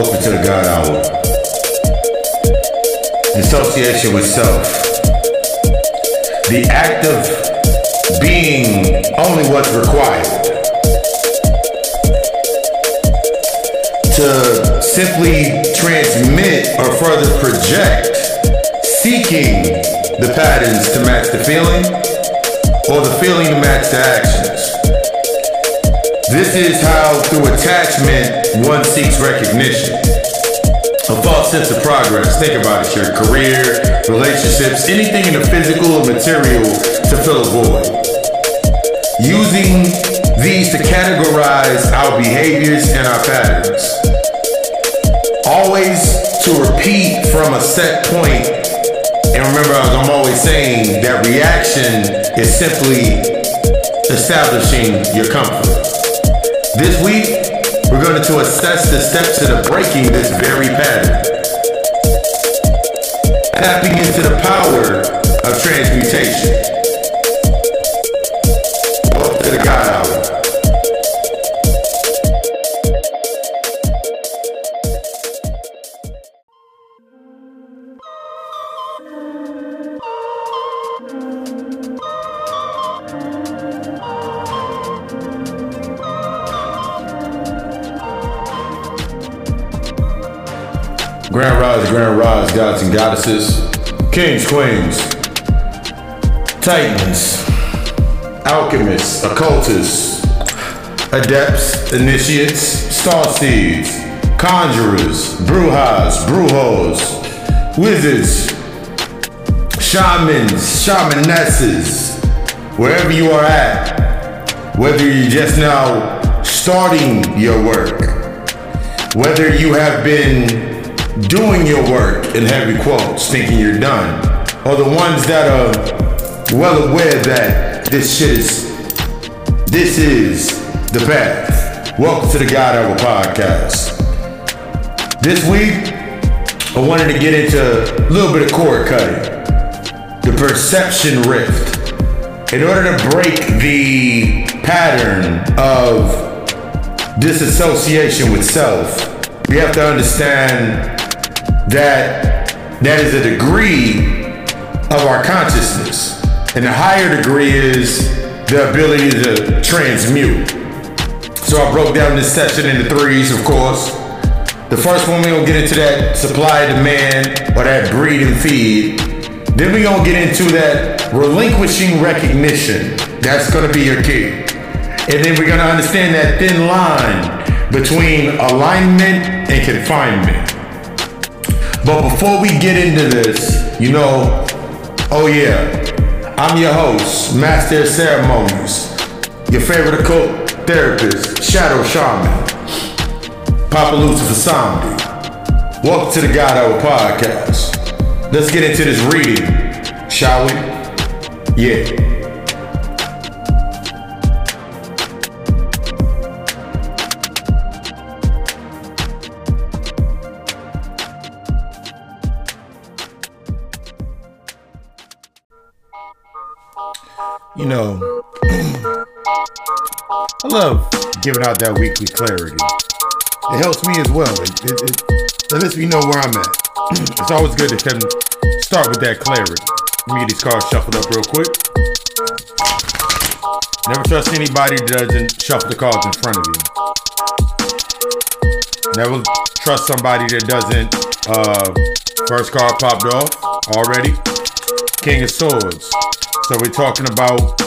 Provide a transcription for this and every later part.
Welcome to the God Hour. Association with self. The act of being only what's required. To simply transmit or further project, seeking the patterns to match the feeling or the feeling to match the actions. This is how, through attachment, one seeks recognition. A false sense of progress. Think about it your career, relationships, anything in the physical or material to fill a void. Using these to categorize our behaviors and our patterns. Always to repeat from a set point. And remember, I'm always saying, that reaction is simply establishing your comfort. This week, we're going to assess the steps to the breaking this very pattern. Tapping into the power of transmutation. And goddesses, kings, queens, titans, alchemists, occultists, adepts, initiates, star seeds, conjurers, brujas, brujos, wizards, shamans, shamanesses, wherever you are at, whether you're just now starting your work, whether you have been doing your work in heavy quotes, thinking you're done, are the ones that are well aware that this shit is, this is the path. Welcome to the God Hour podcast. This week, I wanted to get into a little bit of cord cutting, the perception rift. In order to break the pattern of disassociation with self, we have to understand that that is a degree of our consciousness. And the higher degree is the ability to transmute. So I broke down this session into threes, of course. The first one, we're gonna get into that supply demand or that breed and feed. Then we're gonna get into that relinquishing recognition. That's gonna be your key. And then we're gonna understand that thin line between alignment and confinement. But before we get into this, you know, oh yeah, I'm your host, Master of Ceremonies, your favorite occult therapist, Shadow Shaman, Papa Lucifer Samdi. Welcome to the God Hour podcast. Let's get into this reading, shall we? Yeah. You know, I love giving out that weekly clarity. It helps me as well. It, it, it, it lets me know where I'm at. it's always good to start with that clarity. Let me get these cards shuffled up real quick. Never trust anybody that doesn't shuffle the cards in front of you. Never trust somebody that doesn't. Uh, first card popped off already. King of Swords. So we're talking about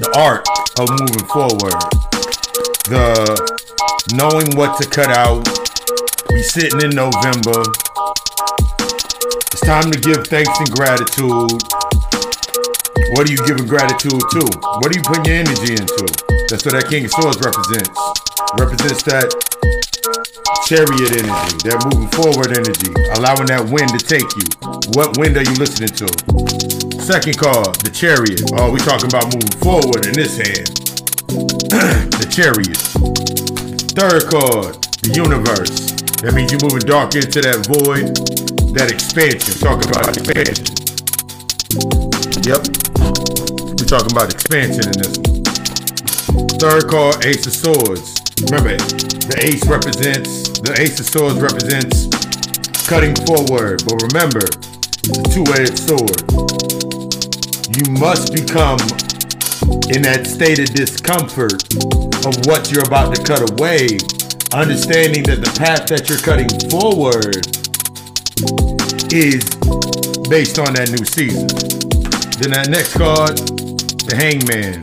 the art of moving forward, the knowing what to cut out. We sitting in November. It's time to give thanks and gratitude. What are you giving gratitude to? What are you putting your energy into? That's what that King of Swords represents. Represents that chariot energy, that moving forward energy, allowing that wind to take you. What wind are you listening to? Second card, the chariot. Oh, we talking about moving forward in this hand. the chariot. Third card, the universe. That means you're moving dark into that void, that expansion. Talking about expansion. Yep. We're talking about expansion in this. Third card, Ace of Swords. Remember, the ace represents, the ace of swords represents cutting forward. But remember, it's a two-edged sword. You must become in that state of discomfort of what you're about to cut away, understanding that the path that you're cutting forward is based on that new season. Then that next card, the Hangman.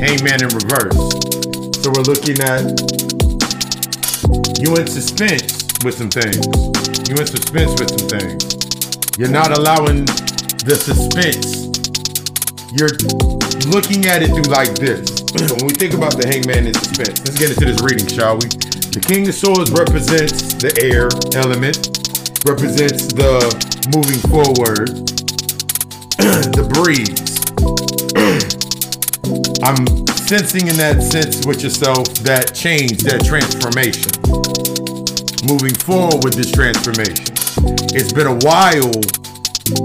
Hangman in reverse. So we're looking at you in suspense with some things. You in suspense with some things. You're not allowing the suspense. You're looking at it through like this. when we think about the hangman in suspense, let's get into this reading, shall we? The King of Swords represents the air element, represents the moving forward, the breeze. I'm sensing in that sense with yourself that change, that transformation. Moving forward with this transformation. It's been a while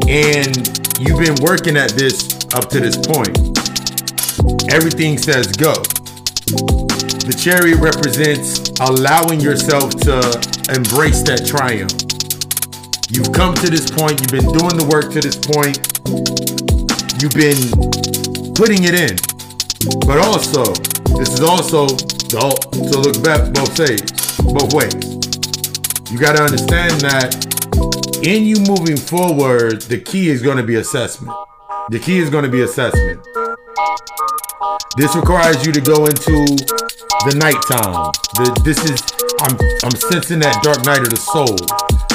and you've been working at this up to this point. Everything says go. The chariot represents allowing yourself to embrace that triumph. You've come to this point, you've been doing the work to this point, you've been putting it in. But also, this is also the to look back both ways, both ways. You got to understand that in you moving forward, the key is going to be assessment. The key is going to be assessment. This requires you to go into the nighttime. The, this is I'm I'm sensing that dark night of the soul.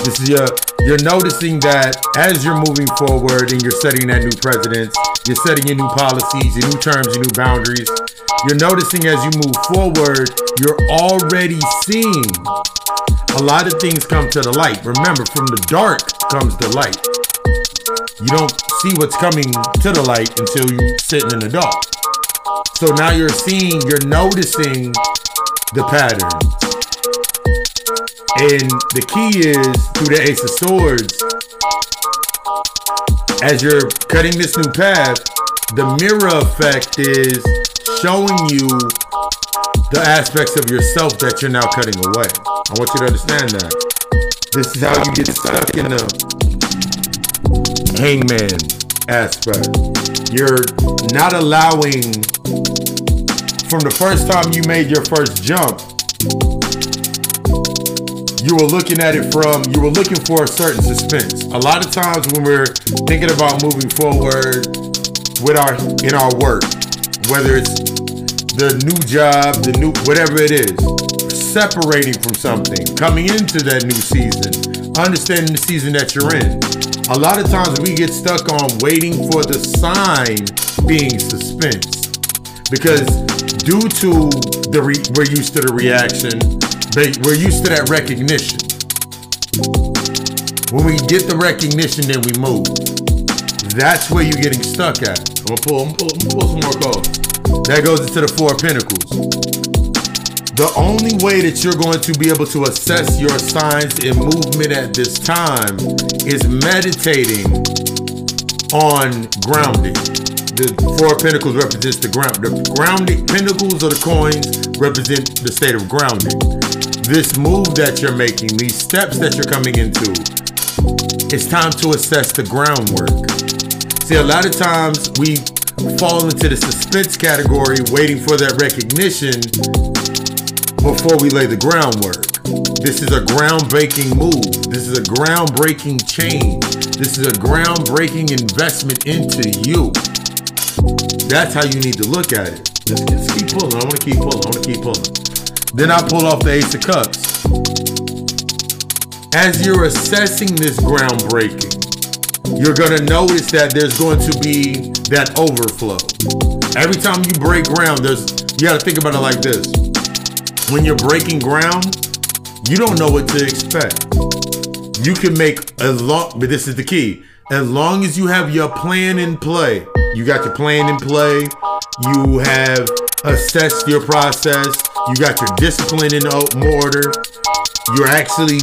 This is your you're noticing that as you're moving forward and you're setting that new precedence, you're setting your new policies, your new terms, your new boundaries. You're noticing as you move forward, you're already seeing a lot of things come to the light. Remember, from the dark comes the light. You don't see what's coming to the light until you're sitting in the dark. So now you're seeing, you're noticing the pattern. And the key is through the Ace of Swords, as you're cutting this new path, the mirror effect is showing you the aspects of yourself that you're now cutting away. I want you to understand that. This is how you get stuck in the hangman aspect. You're not allowing, from the first time you made your first jump, you were looking at it from you were looking for a certain suspense. A lot of times when we're thinking about moving forward with our in our work, whether it's the new job, the new whatever it is, separating from something, coming into that new season, understanding the season that you're in. A lot of times we get stuck on waiting for the sign being suspense because due to the re- we're used to the reaction we're used to that recognition. When we get the recognition, then we move. That's where you're getting stuck at. I'm gonna pull, I'm gonna pull, I'm gonna pull some more cards. That goes into the Four of Pentacles. The only way that you're going to be able to assess your signs and movement at this time is meditating on grounding. The Four of Pentacles represents the ground. The grounding pentacles or the coins represent the state of grounding this move that you're making, these steps that you're coming into, it's time to assess the groundwork. See, a lot of times we fall into the suspense category, waiting for that recognition before we lay the groundwork. This is a groundbreaking move. This is a groundbreaking change. This is a groundbreaking investment into you. That's how you need to look at it. Let's, let's keep pulling. I want to keep pulling. I want to keep pulling. Then I pull off the Ace of Cups. As you're assessing this groundbreaking, you're going to notice that there's going to be that overflow. Every time you break ground, there's you got to think about it like this. When you're breaking ground, you don't know what to expect. You can make a long, but this is the key. As long as you have your plan in play, you got your plan in play, you have assessed your process, you got your discipline in the order, you're actually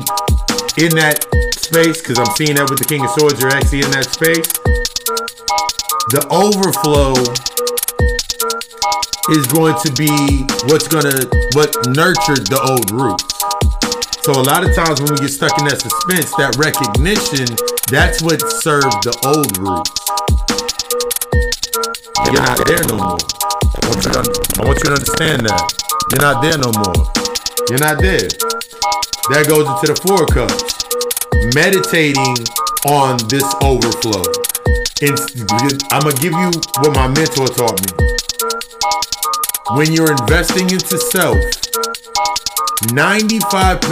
in that space, because I'm seeing that with the King of Swords, you're actually in that space. The overflow is going to be what's gonna what nurtured the old roots. So a lot of times when we get stuck in that suspense, that recognition, that's what served the old roots. You're not there no more. I want you to, I want you to understand that. You're not there no more. You're not there. That goes into the four cups. Meditating on this overflow. I'm gonna give you what my mentor taught me. When you're investing into self, 95%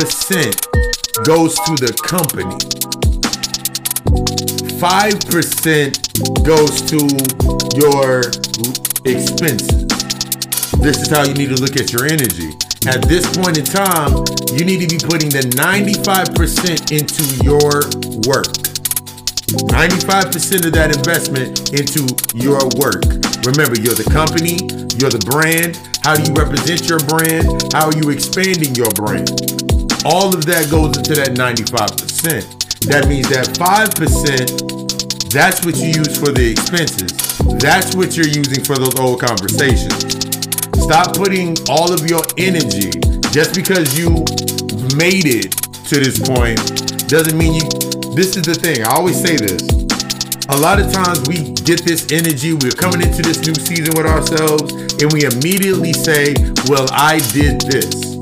goes to the company. 5% goes to your expenses. This is how you need to look at your energy. At this point in time, you need to be putting the 95% into your work. 95% of that investment into your work. Remember, you're the company, you're the brand. How do you represent your brand? How are you expanding your brand? All of that goes into that 95%. That means that 5%, that's what you use for the expenses. That's what you're using for those old conversations. Stop putting all of your energy just because you made it to this point doesn't mean you. This is the thing. I always say this. A lot of times we get this energy, we're coming into this new season with ourselves, and we immediately say, Well, I did this.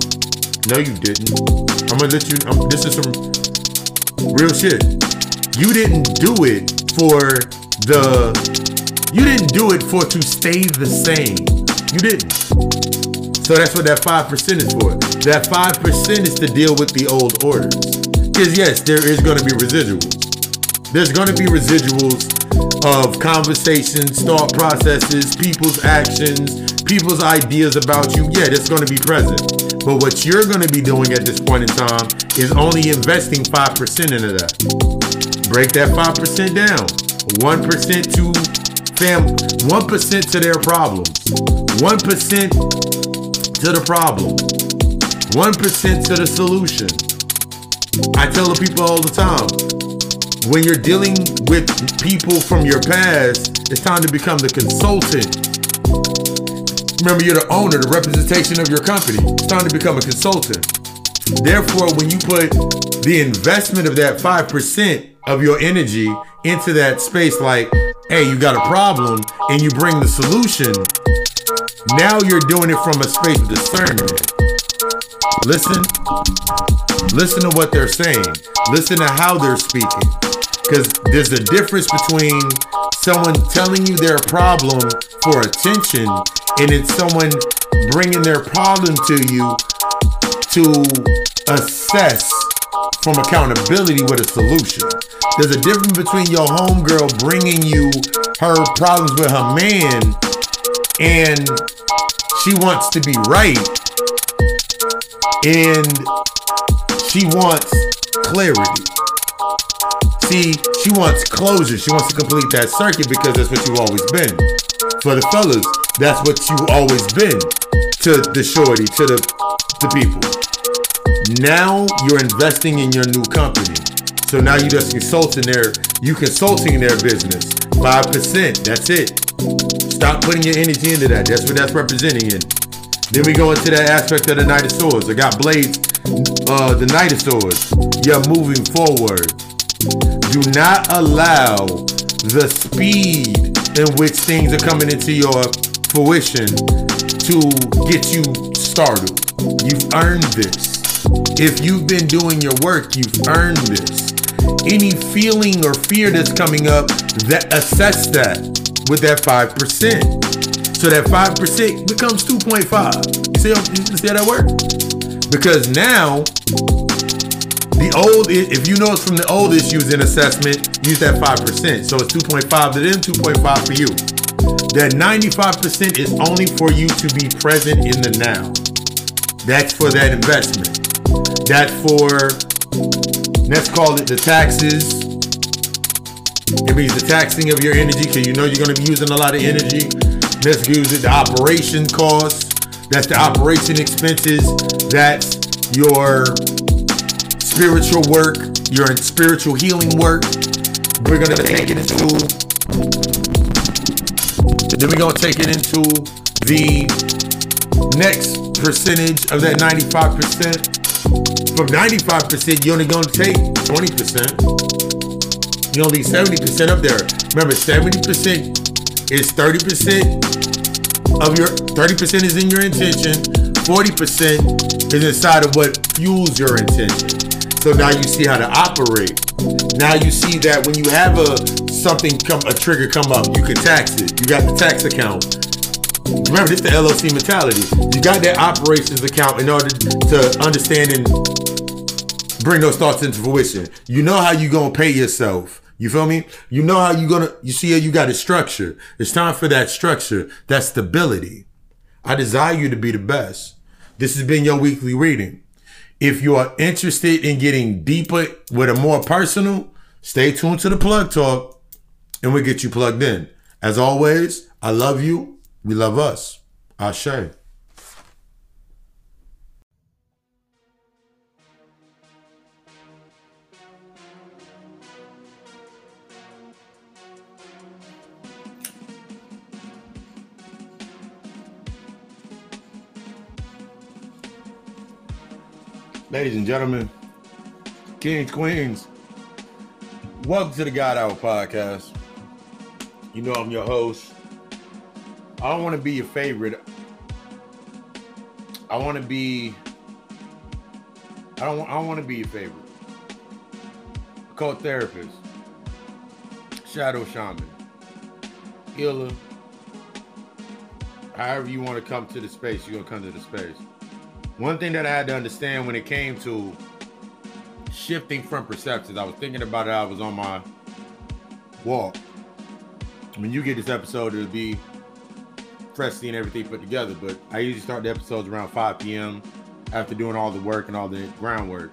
No, you didn't. I'm gonna let you. Um, this is some real shit. You didn't do it for the. You didn't do it for to stay the same. You didn't. So that's what that 5% is for. That 5% is to deal with the old orders. Because yes, there is going to be residuals. There's going to be residuals of conversations, thought processes, people's actions, people's ideas about you. Yeah, that's going to be present. But what you're going to be doing at this point in time is only investing 5% into that. Break that 5% down. 1% to fam 1% to their problems. 1% to the problem, 1% to the solution. I tell the people all the time when you're dealing with people from your past, it's time to become the consultant. Remember, you're the owner, the representation of your company. It's time to become a consultant. Therefore, when you put the investment of that 5% of your energy into that space, like, hey, you got a problem, and you bring the solution, now you're doing it from a space of discernment. Listen. Listen to what they're saying. Listen to how they're speaking. Because there's a difference between someone telling you their problem for attention and it's someone bringing their problem to you to assess from accountability with a solution. There's a difference between your homegirl bringing you her problems with her man and she wants to be right and she wants clarity. See, she wants closure. She wants to complete that circuit because that's what you've always been. For the fellas, that's what you've always been to the shorty, to the, the people. Now you're investing in your new company. So now you just consulting their you consulting their business. Five percent. That's it. Stop putting your energy into that. That's what that's representing in. Then we go into that aspect of the Knight of Swords. I got Blades, uh, the Knight of Swords. You're moving forward. Do not allow the speed in which things are coming into your fruition to get you startled. You've earned this. If you've been doing your work, you've earned this. Any feeling or fear that's coming up, that assess that with that 5%. So that 5% becomes 2.5. You see, you see how that works? Because now, old, if you know it's from the old issues in assessment, use that 5%. So it's 2.5 to them, 2.5 for you. That 95% is only for you to be present in the now. That's for that investment. That's for, let's call it the taxes, it means the taxing of your energy because you know you're going to be using a lot of energy. Let's use it the operation costs. That's the operation expenses. That's your spiritual work, your spiritual healing work. We're to take it into. Then we're to take it into the next percentage of that 95%. From 95%, you're only gonna take 20%. You only 70% up there. Remember, 70% is 30% of your 30% is in your intention, 40% is inside of what fuels your intention. So now you see how to operate. Now you see that when you have a something come a trigger come up, you can tax it. You got the tax account. Remember, this is the LLC mentality. You got that operations account in order to understand and bring those thoughts into fruition. You know how you gonna pay yourself. You feel me? You know how you gonna, you see how you got a structure. It's time for that structure, that stability. I desire you to be the best. This has been your weekly reading. If you are interested in getting deeper with a more personal, stay tuned to the plug talk and we'll get you plugged in. As always, I love you. We love us. Ashe. Ladies and gentlemen, kings, queens, welcome to the God Hour podcast. You know I'm your host. I don't want to be your favorite. I want to be. I don't. I don't want to be your favorite. Cult therapist, shadow shaman, healer. However you want to come to the space, you're gonna come to the space. One thing that I had to understand when it came to shifting from perceptions, I was thinking about it. I was on my walk. When you get this episode, it'll be freshly and everything put together. But I usually start the episodes around 5 p.m. after doing all the work and all the groundwork.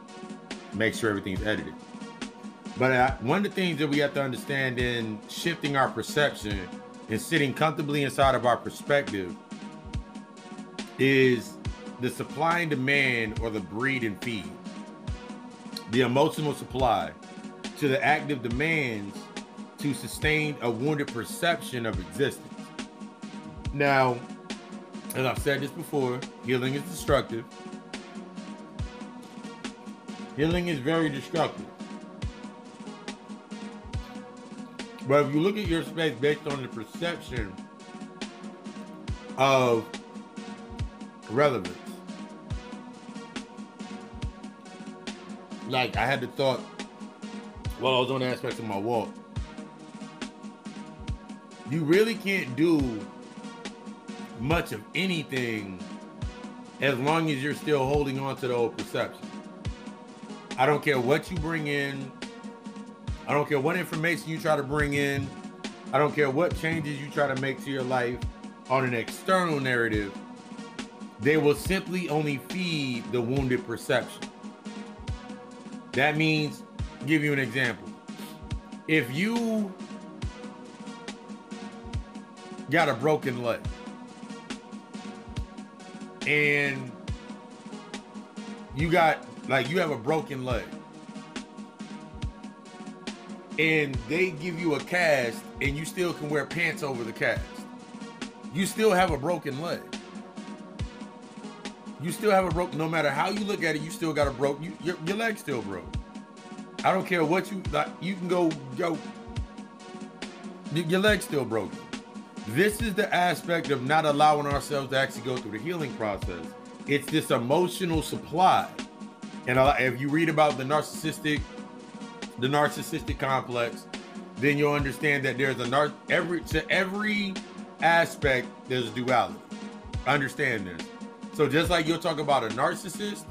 Make sure everything's edited. But I, one of the things that we have to understand in shifting our perception and sitting comfortably inside of our perspective is the supply and demand or the breed and feed, the emotional supply to the active demands to sustain a wounded perception of existence. Now, as I've said this before, healing is destructive. Healing is very destructive. But if you look at your space based on the perception of relevance, like I had the thought while I was on the aspect of my walk. You really can't do much of anything as long as you're still holding on to the old perception. I don't care what you bring in. I don't care what information you try to bring in. I don't care what changes you try to make to your life on an external narrative. They will simply only feed the wounded perception. That means, give you an example. If you got a broken leg and you got like you have a broken leg and they give you a cast and you still can wear pants over the cast you still have a broken leg you still have a broke. No matter how you look at it, you still got a broke. You, your, your leg still broke. I don't care what you like. You can go go. Your leg's still broken. This is the aspect of not allowing ourselves to actually go through the healing process. It's this emotional supply, and uh, if you read about the narcissistic, the narcissistic complex, then you'll understand that there's a nar every to every aspect there's duality. Understand this. So just like you'll talk about a narcissist,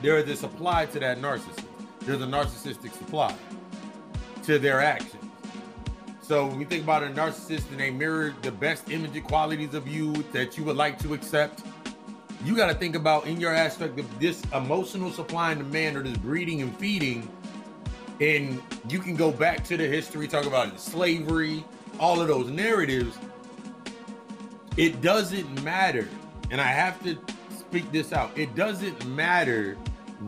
there is a supply to that narcissist. There's a narcissistic supply to their actions. So when we think about a narcissist and they mirror the best image qualities of you that you would like to accept, you got to think about in your aspect of this emotional supply and demand or this breeding and feeding. And you can go back to the history, talk about slavery, all of those narratives. It doesn't matter and I have to speak this out. It doesn't matter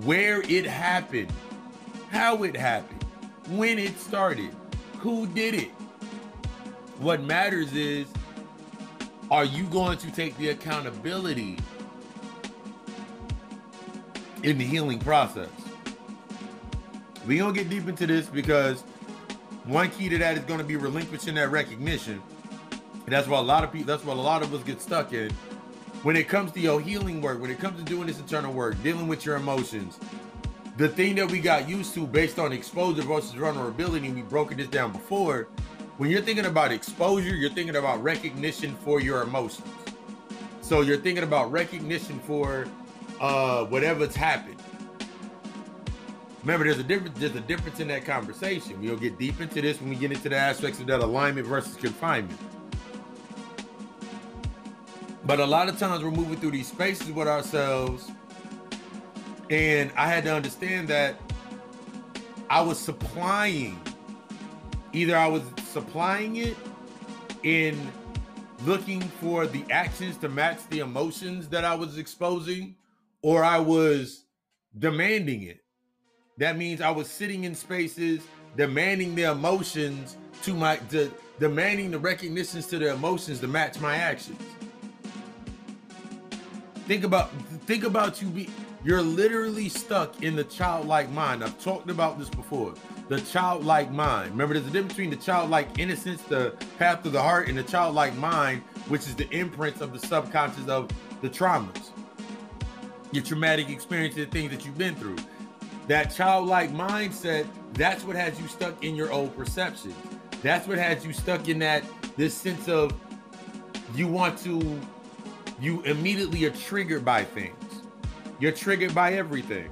where it happened, how it happened, when it started, who did it. What matters is are you going to take the accountability in the healing process? We're going to get deep into this because one key to that is going to be relinquishing that recognition. And that's what a lot of people, that's what a lot of us get stuck in. When it comes to your healing work, when it comes to doing this internal work, dealing with your emotions, the thing that we got used to based on exposure versus vulnerability, and we broken this down before, when you're thinking about exposure, you're thinking about recognition for your emotions. So you're thinking about recognition for uh, whatever's happened. Remember, there's a difference. There's a difference in that conversation. We'll get deep into this when we get into the aspects of that alignment versus confinement. But a lot of times we're moving through these spaces with ourselves, and I had to understand that I was supplying. Either I was supplying it in looking for the actions to match the emotions that I was exposing, or I was demanding it. That means I was sitting in spaces demanding the emotions to my demanding the recognitions to the emotions to match my actions. Think about think about you be you're literally stuck in the childlike mind. I've talked about this before the childlike mind. Remember, there's a difference between the childlike innocence, the path of the heart, and the childlike mind, which is the imprints of the subconscious of the traumas, your traumatic experiences, the things that you've been through. That childlike mindset, that's what has you stuck in your old perceptions. That's what has you stuck in that this sense of you want to, you immediately are triggered by things. You're triggered by everything.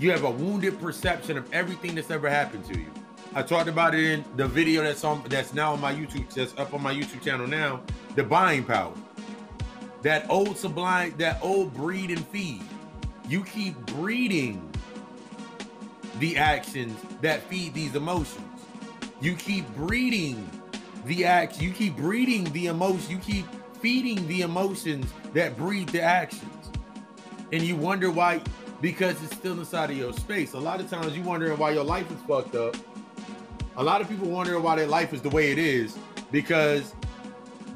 You have a wounded perception of everything that's ever happened to you. I talked about it in the video that's on that's now on my YouTube, that's up on my YouTube channel now, the buying power. That old sublime, that old breed and feed. You keep breeding the actions that feed these emotions. You keep breeding the act, you keep breeding the emotion, you keep feeding the emotions that breed the actions. And you wonder why because it's still inside of your space. A lot of times you wondering why your life is fucked up. A lot of people wondering why their life is the way it is because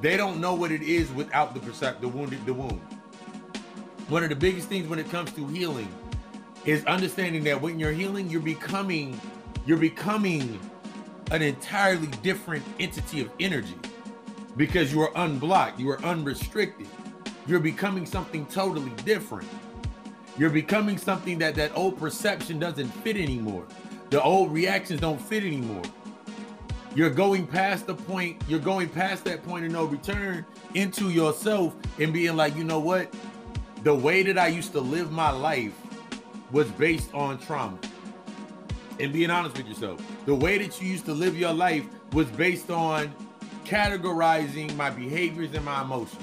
they don't know what it is without the percept the wounded the wound. One of the biggest things when it comes to healing is understanding that when you're healing, you're becoming you're becoming an entirely different entity of energy because you are unblocked, you are unrestricted. You're becoming something totally different. You're becoming something that that old perception doesn't fit anymore. The old reactions don't fit anymore. You're going past the point, you're going past that point of no return into yourself and being like, you know what? The way that I used to live my life was based on trauma. And being honest with yourself, the way that you used to live your life was based on categorizing my behaviors and my emotions.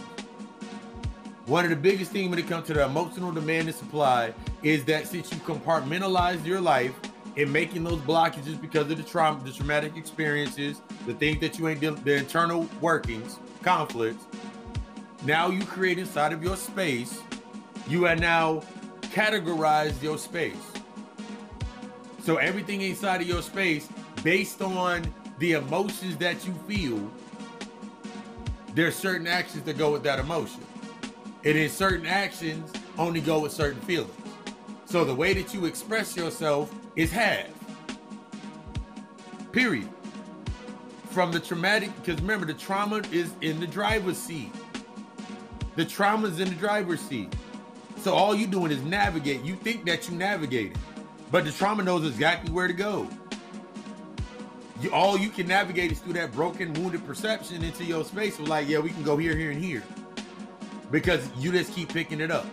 One of the biggest things when it comes to the emotional demand and supply is that since you compartmentalize your life and making those blockages because of the trauma, the traumatic experiences, the things that you ain't dealing, the internal workings, conflicts. Now you create inside of your space. You are now categorized your space. So everything inside of your space, based on the emotions that you feel, there's certain actions that go with that emotion. It is certain actions only go with certain feelings. So the way that you express yourself is half. Period. From the traumatic, because remember, the trauma is in the driver's seat. The trauma is in the driver's seat. So all you doing is navigate. You think that you navigating, but the trauma knows exactly where to go. You, all you can navigate is through that broken, wounded perception into your space. Of like, yeah, we can go here, here, and here because you just keep picking it up.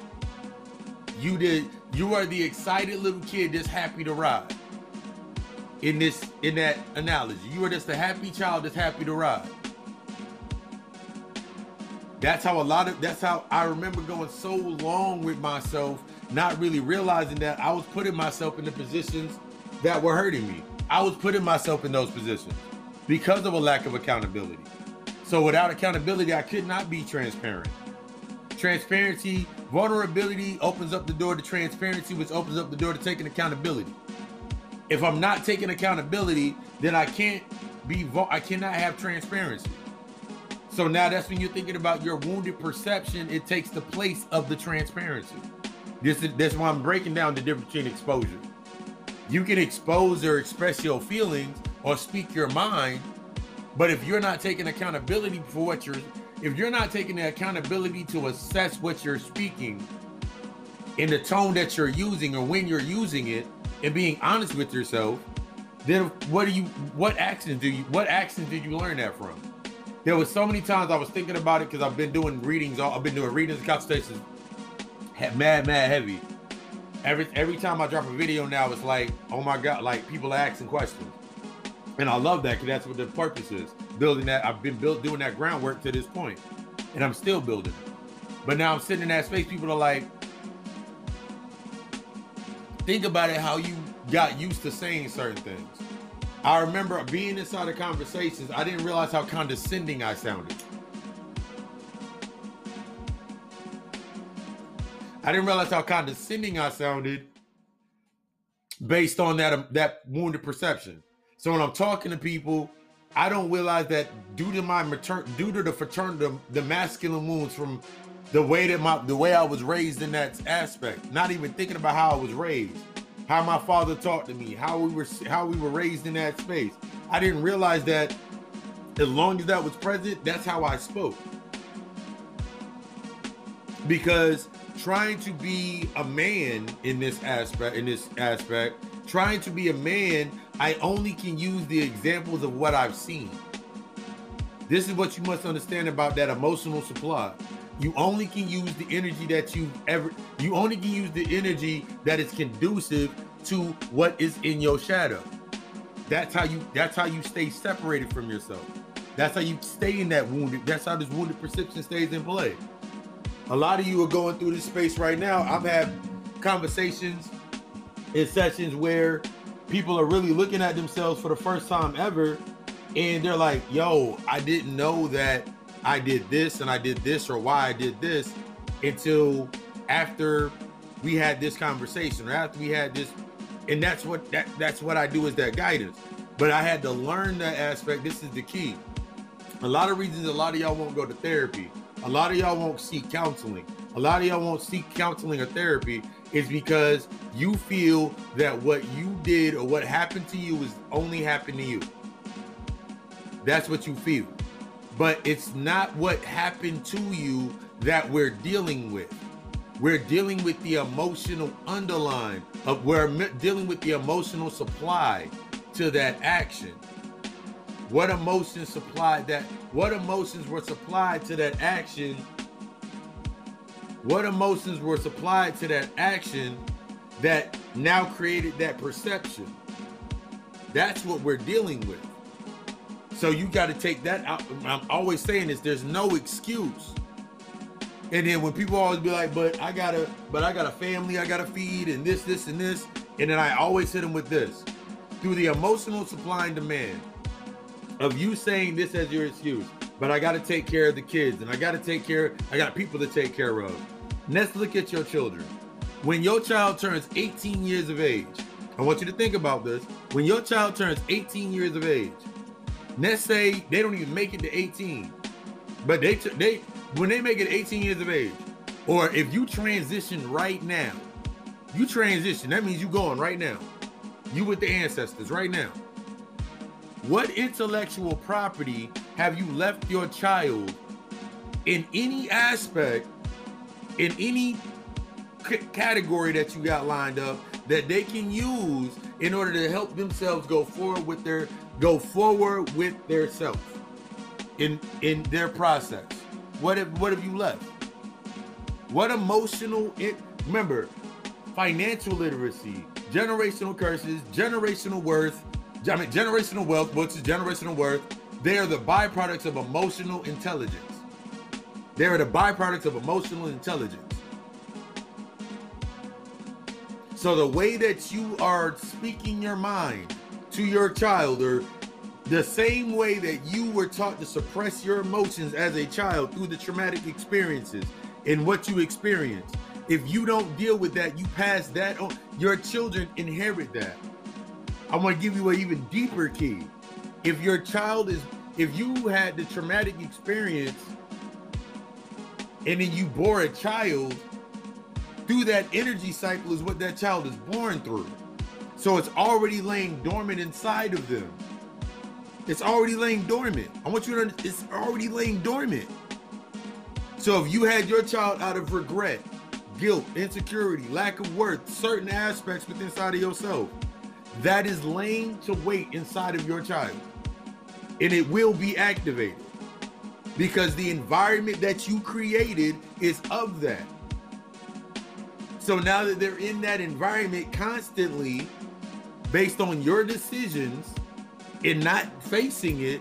You did you are the excited little kid that's happy to ride. In this in that analogy, you are just a happy child that's happy to ride. That's how a lot of that's how I remember going so long with myself, not really realizing that I was putting myself in the positions that were hurting me. I was putting myself in those positions because of a lack of accountability. So without accountability, I could not be transparent. Transparency, vulnerability opens up the door to transparency, which opens up the door to taking accountability. If I'm not taking accountability, then I can't be I cannot have transparency. So now that's when you're thinking about your wounded perception, it takes the place of the transparency. This is that's why I'm breaking down the difference between exposure. You can expose or express your feelings or speak your mind, but if you're not taking accountability for what you're if you're not taking the accountability to assess what you're speaking in the tone that you're using or when you're using it and being honest with yourself, then what do you what actions do you what actions did you learn that from? There was so many times I was thinking about it because I've been doing readings. I've been doing readings and consultations, mad, mad heavy. Every every time I drop a video now, it's like, oh my god, like people are asking questions, and I love that because that's what the purpose is. Building that, I've been built doing that groundwork to this point, and I'm still building. But now I'm sitting in that space. People are like, think about it, how you got used to saying certain things. I remember being inside of conversations, I didn't realize how condescending I sounded. I didn't realize how condescending I sounded based on that that wounded perception. So when I'm talking to people, I don't realize that due to my matern due to the fraternity, the, the masculine wounds from the way that my the way I was raised in that aspect, not even thinking about how I was raised how my father talked to me, how we were how we were raised in that space. I didn't realize that as long as that was present, that's how I spoke. Because trying to be a man in this aspect, in this aspect, trying to be a man, I only can use the examples of what I've seen. This is what you must understand about that emotional supply. You only can use the energy that you ever you only can use the energy that is conducive to what is in your shadow. That's how you that's how you stay separated from yourself. That's how you stay in that wounded. That's how this wounded perception stays in play. A lot of you are going through this space right now. I've had conversations in sessions where people are really looking at themselves for the first time ever and they're like, yo, I didn't know that I did this and I did this or why I did this until after we had this conversation or after we had this and that's what that that's what I do is that guidance. But I had to learn that aspect. This is the key. A lot of reasons a lot of y'all won't go to therapy. A lot of y'all won't seek counseling. A lot of y'all won't seek counseling or therapy is because you feel that what you did or what happened to you is only happened to you. That's what you feel but it's not what happened to you that we're dealing with. We're dealing with the emotional underline of we're dealing with the emotional supply to that action. What emotions supplied that? What emotions were supplied to that action? What emotions were supplied to that action that now created that perception? That's what we're dealing with. So you got to take that out. I'm always saying this: there's no excuse. And then when people always be like, "But I gotta, but I got a family, I gotta feed, and this, this, and this," and then I always hit them with this: through the emotional supply and demand of you saying this as your excuse. But I got to take care of the kids, and I got to take care. I got people to take care of. Let's look at your children. When your child turns 18 years of age, I want you to think about this. When your child turns 18 years of age, Let's say they don't even make it to 18, but they they when they make it 18 years of age, or if you transition right now, you transition. That means you going right now. You with the ancestors right now. What intellectual property have you left your child in any aspect, in any c- category that you got lined up that they can use in order to help themselves go forward with their go forward with their self in in their process. What what have you left? What emotional it remember financial literacy, generational curses, generational worth, I mean generational wealth, which is generational worth, they are the byproducts of emotional intelligence. They are the byproducts of emotional intelligence. So the way that you are speaking your mind to your child or the same way that you were taught to suppress your emotions as a child through the traumatic experiences and what you experienced. If you don't deal with that, you pass that on. Your children inherit that. I want to give you an even deeper key. If your child is if you had the traumatic experience and then you bore a child, through that energy cycle is what that child is born through. So it's already laying dormant inside of them. It's already laying dormant. I want you to it's already laying dormant. So if you had your child out of regret, guilt, insecurity, lack of worth, certain aspects within inside of yourself, that is laying to wait inside of your child. And it will be activated because the environment that you created is of that. So now that they're in that environment constantly, based on your decisions and not facing it,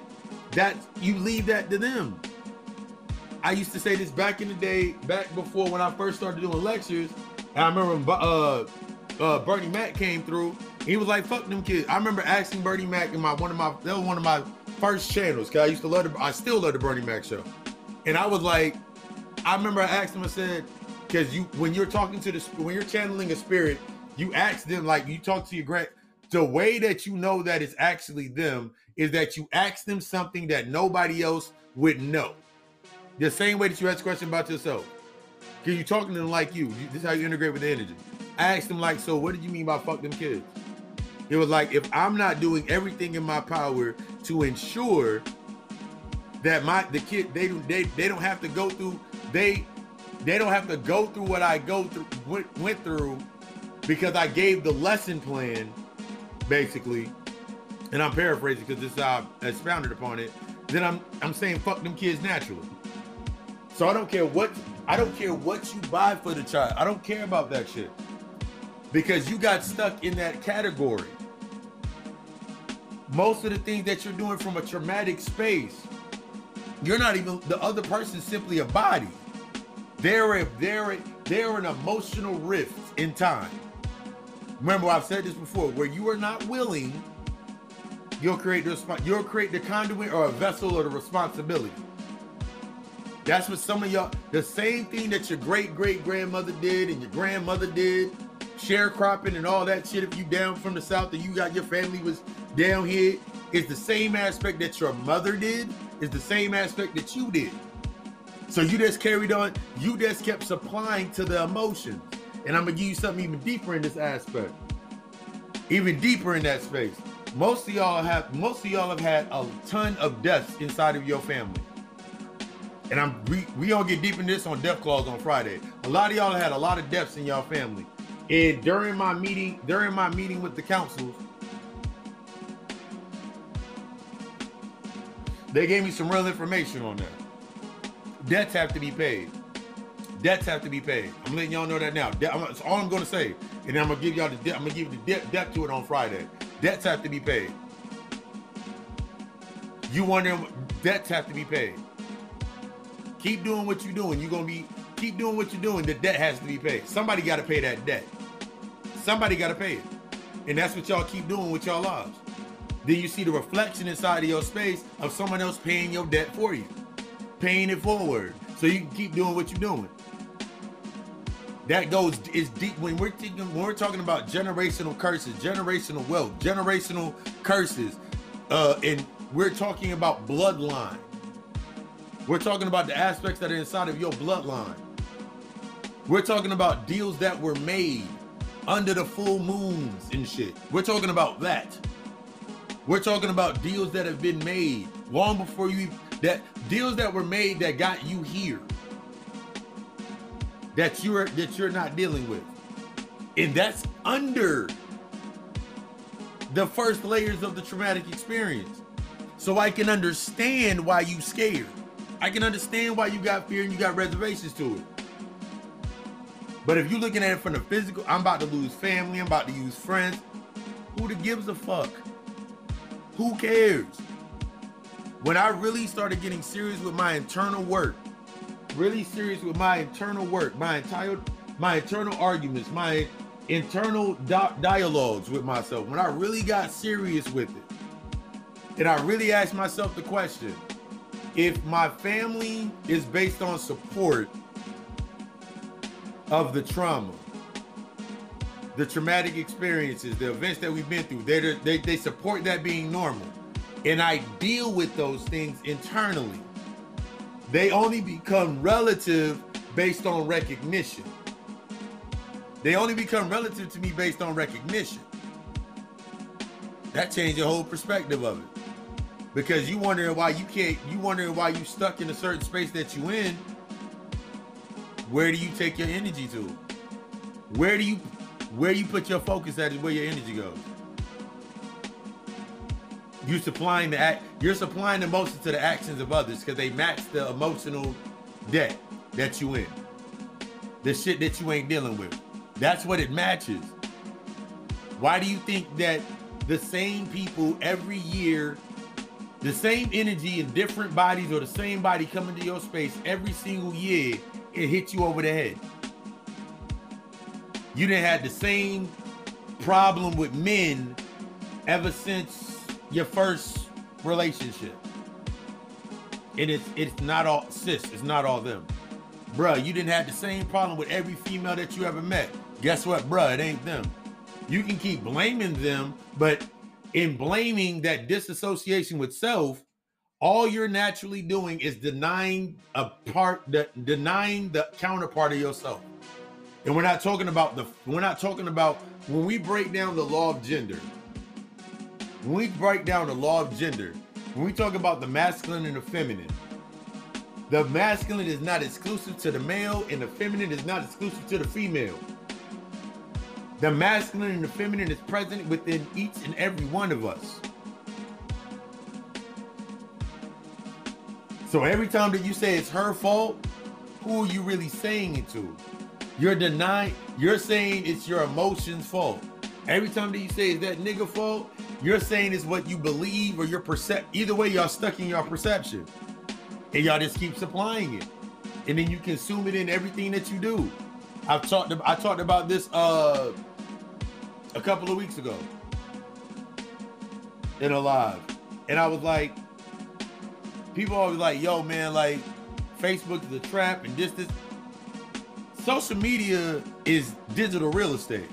that you leave that to them. I used to say this back in the day, back before when I first started doing lectures. I remember uh, uh, Bernie Mac came through. He was like, "Fuck them kids." I remember asking Bernie Mac in my one of my that was one of my first channels because I used to love the I still love the Bernie Mac show, and I was like, I remember I asked him. I said, because you when you're talking to the when you're channeling a spirit, you ask them like you talk to your grand. The way that you know that it's actually them is that you ask them something that nobody else would know. The same way that you ask a question about yourself. Because you're talking to them like you. This is how you integrate with the energy. I asked them like, so what did you mean by fuck them kids? It was like if I'm not doing everything in my power to ensure that my the kid they they they don't have to go through they they don't have to go through what I go through went, went through because I gave the lesson plan basically. And I'm paraphrasing because this is I expounded upon it. Then I'm I'm saying fuck them kids naturally. So I don't care what I don't care what you buy for the child. I don't care about that shit. Because you got stuck in that category most of the things that you're doing from a traumatic space you're not even the other person simply a body they're a, they're a, they're an emotional rift in time. Remember, I've said this before. Where you are not willing, you'll create the you'll create the conduit or a vessel or the responsibility. That's what some of y'all. The same thing that your great great grandmother did and your grandmother did, sharecropping and all that shit. If you down from the south and you got your family was down here, is the same aspect that your mother did. Is the same aspect that you did. So you just carried on, you just kept supplying to the emotions. And I'm gonna give you something even deeper in this aspect. Even deeper in that space. Most of y'all have most of y'all have had a ton of deaths inside of your family. And I'm we, we gonna get deep in this on Death Clause on Friday. A lot of y'all had a lot of deaths in y'all family. And during my meeting, during my meeting with the councils, they gave me some real information on that. Debts have to be paid. Debts have to be paid. I'm letting y'all know that now. That's all I'm to say. And I'm to give y'all the debt. I'm to give the debt, depth to it on Friday. Debts have to be paid. You wondering, debts have to be paid. Keep doing what you're doing. You're to be, keep doing what you're doing. The debt has to be paid. Somebody got to pay that debt. Somebody got to pay it. And that's what y'all keep doing with y'all lives. Then you see the reflection inside of your space of someone else paying your debt for you paying it forward so you can keep doing what you're doing. That goes is deep when we're thinking when we're talking about generational curses, generational wealth, generational curses, uh, and we're talking about bloodline. We're talking about the aspects that are inside of your bloodline. We're talking about deals that were made under the full moons and shit. We're talking about that. We're talking about deals that have been made long before you that deals that were made that got you here. That you're that you're not dealing with. And that's under the first layers of the traumatic experience. So i can understand why you scared. I can understand why you got fear and you got reservations to it. But if you're looking at it from the physical i'm about to lose family i'm about to use friends. Who the gives a fuck who cares? When I really started getting serious with my internal work, really serious with my internal work, my entire my internal arguments, my internal di- dialogues with myself, when I really got serious with it, and I really asked myself the question, if my family is based on support of the trauma, the traumatic experiences, the events that we've been through, they they, they support that being normal and I deal with those things internally. They only become relative based on recognition. They only become relative to me based on recognition. That changed your whole perspective of it. Because you wondering why you can't, you wondering why you stuck in a certain space that you in. Where do you take your energy to? Where do you where you put your focus at is where your energy goes. You supplying the act, you're supplying the emotion to the actions of others because they match the emotional debt that you in. The shit that you ain't dealing with. That's what it matches. Why do you think that the same people every year, the same energy in different bodies or the same body coming to your space every single year, it hits you over the head? You didn't have the same problem with men ever since your first relationship. And it's it's not all sis, it's not all them. Bruh, you didn't have the same problem with every female that you ever met. Guess what, bruh? It ain't them. You can keep blaming them, but in blaming that disassociation with self, all you're naturally doing is denying a part denying the counterpart of yourself. And we're not talking about the we're not talking about when we break down the law of gender. When we break down the law of gender, when we talk about the masculine and the feminine, the masculine is not exclusive to the male and the feminine is not exclusive to the female. The masculine and the feminine is present within each and every one of us. So every time that you say it's her fault, who are you really saying it to? You're denying, you're saying it's your emotions' fault. Every time that you say it's that nigga fault, you're saying it's what you believe or your percep. Either way, y'all stuck in your perception. And y'all just keep supplying it. And then you consume it in everything that you do. I've talked I talked about this uh a couple of weeks ago in a live. And I was like, people always like, yo, man, like Facebook is a trap and this, this social media is digital real estate.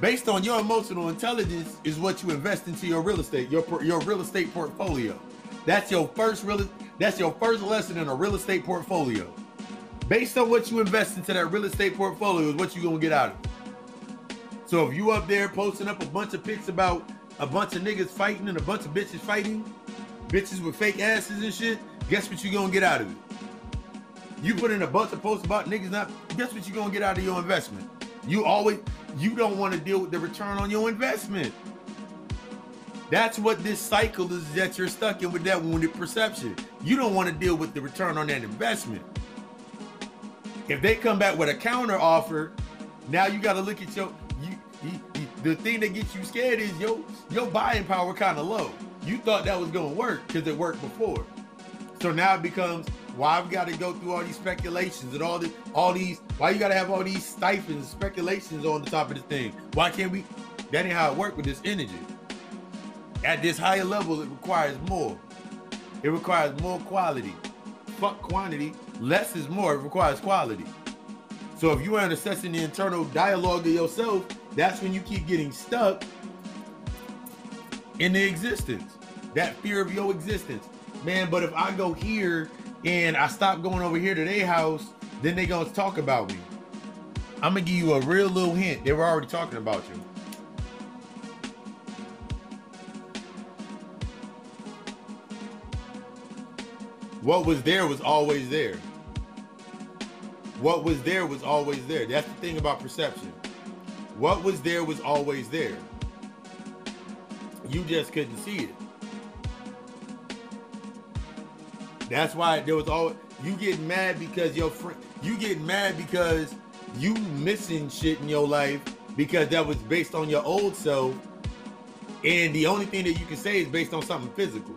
Based on your emotional intelligence is what you invest into your real estate, your your real estate portfolio. That's your first real that's your first lesson in a real estate portfolio. Based on what you invest into that real estate portfolio is what you're gonna get out of it. So if you up there posting up a bunch of pics about a bunch of niggas fighting and a bunch of bitches fighting, bitches with fake asses and shit, guess what you gonna get out of it? You put in a bunch of posts about niggas not. Guess what you gonna get out of your investment? You always you don't want to deal with the return on your investment. That's what this cycle is that you're stuck in with that wounded perception. You don't want to deal with the return on that investment. If they come back with a counter offer, now you got to look at your you, you, you, the thing that gets you scared is your your buying power kind of low. You thought that was going to work because it worked before. So now it becomes why I've got to go through all these speculations and all the all these why you got to have all these stipends speculations on the top of this thing? Why can't we that ain't how it work with this energy. At this higher level it requires more. It requires more quality. Fuck quantity. Less is more. It requires quality. So if you aren't assessing the internal dialogue of yourself that's when you keep getting stuck in the existence. That fear of your existence. Man but if i go here and I stopped going over here to their house, then they gonna talk about me. I'm gonna give you a real little hint. They were already talking about you. What was there was always there. What was there was always there. That's the thing about perception. What was there was always there. You just couldn't see it. That's why there was all you get mad because your friend you get mad because you missing shit in your life because that was based on your old self. And the only thing that you can say is based on something physical.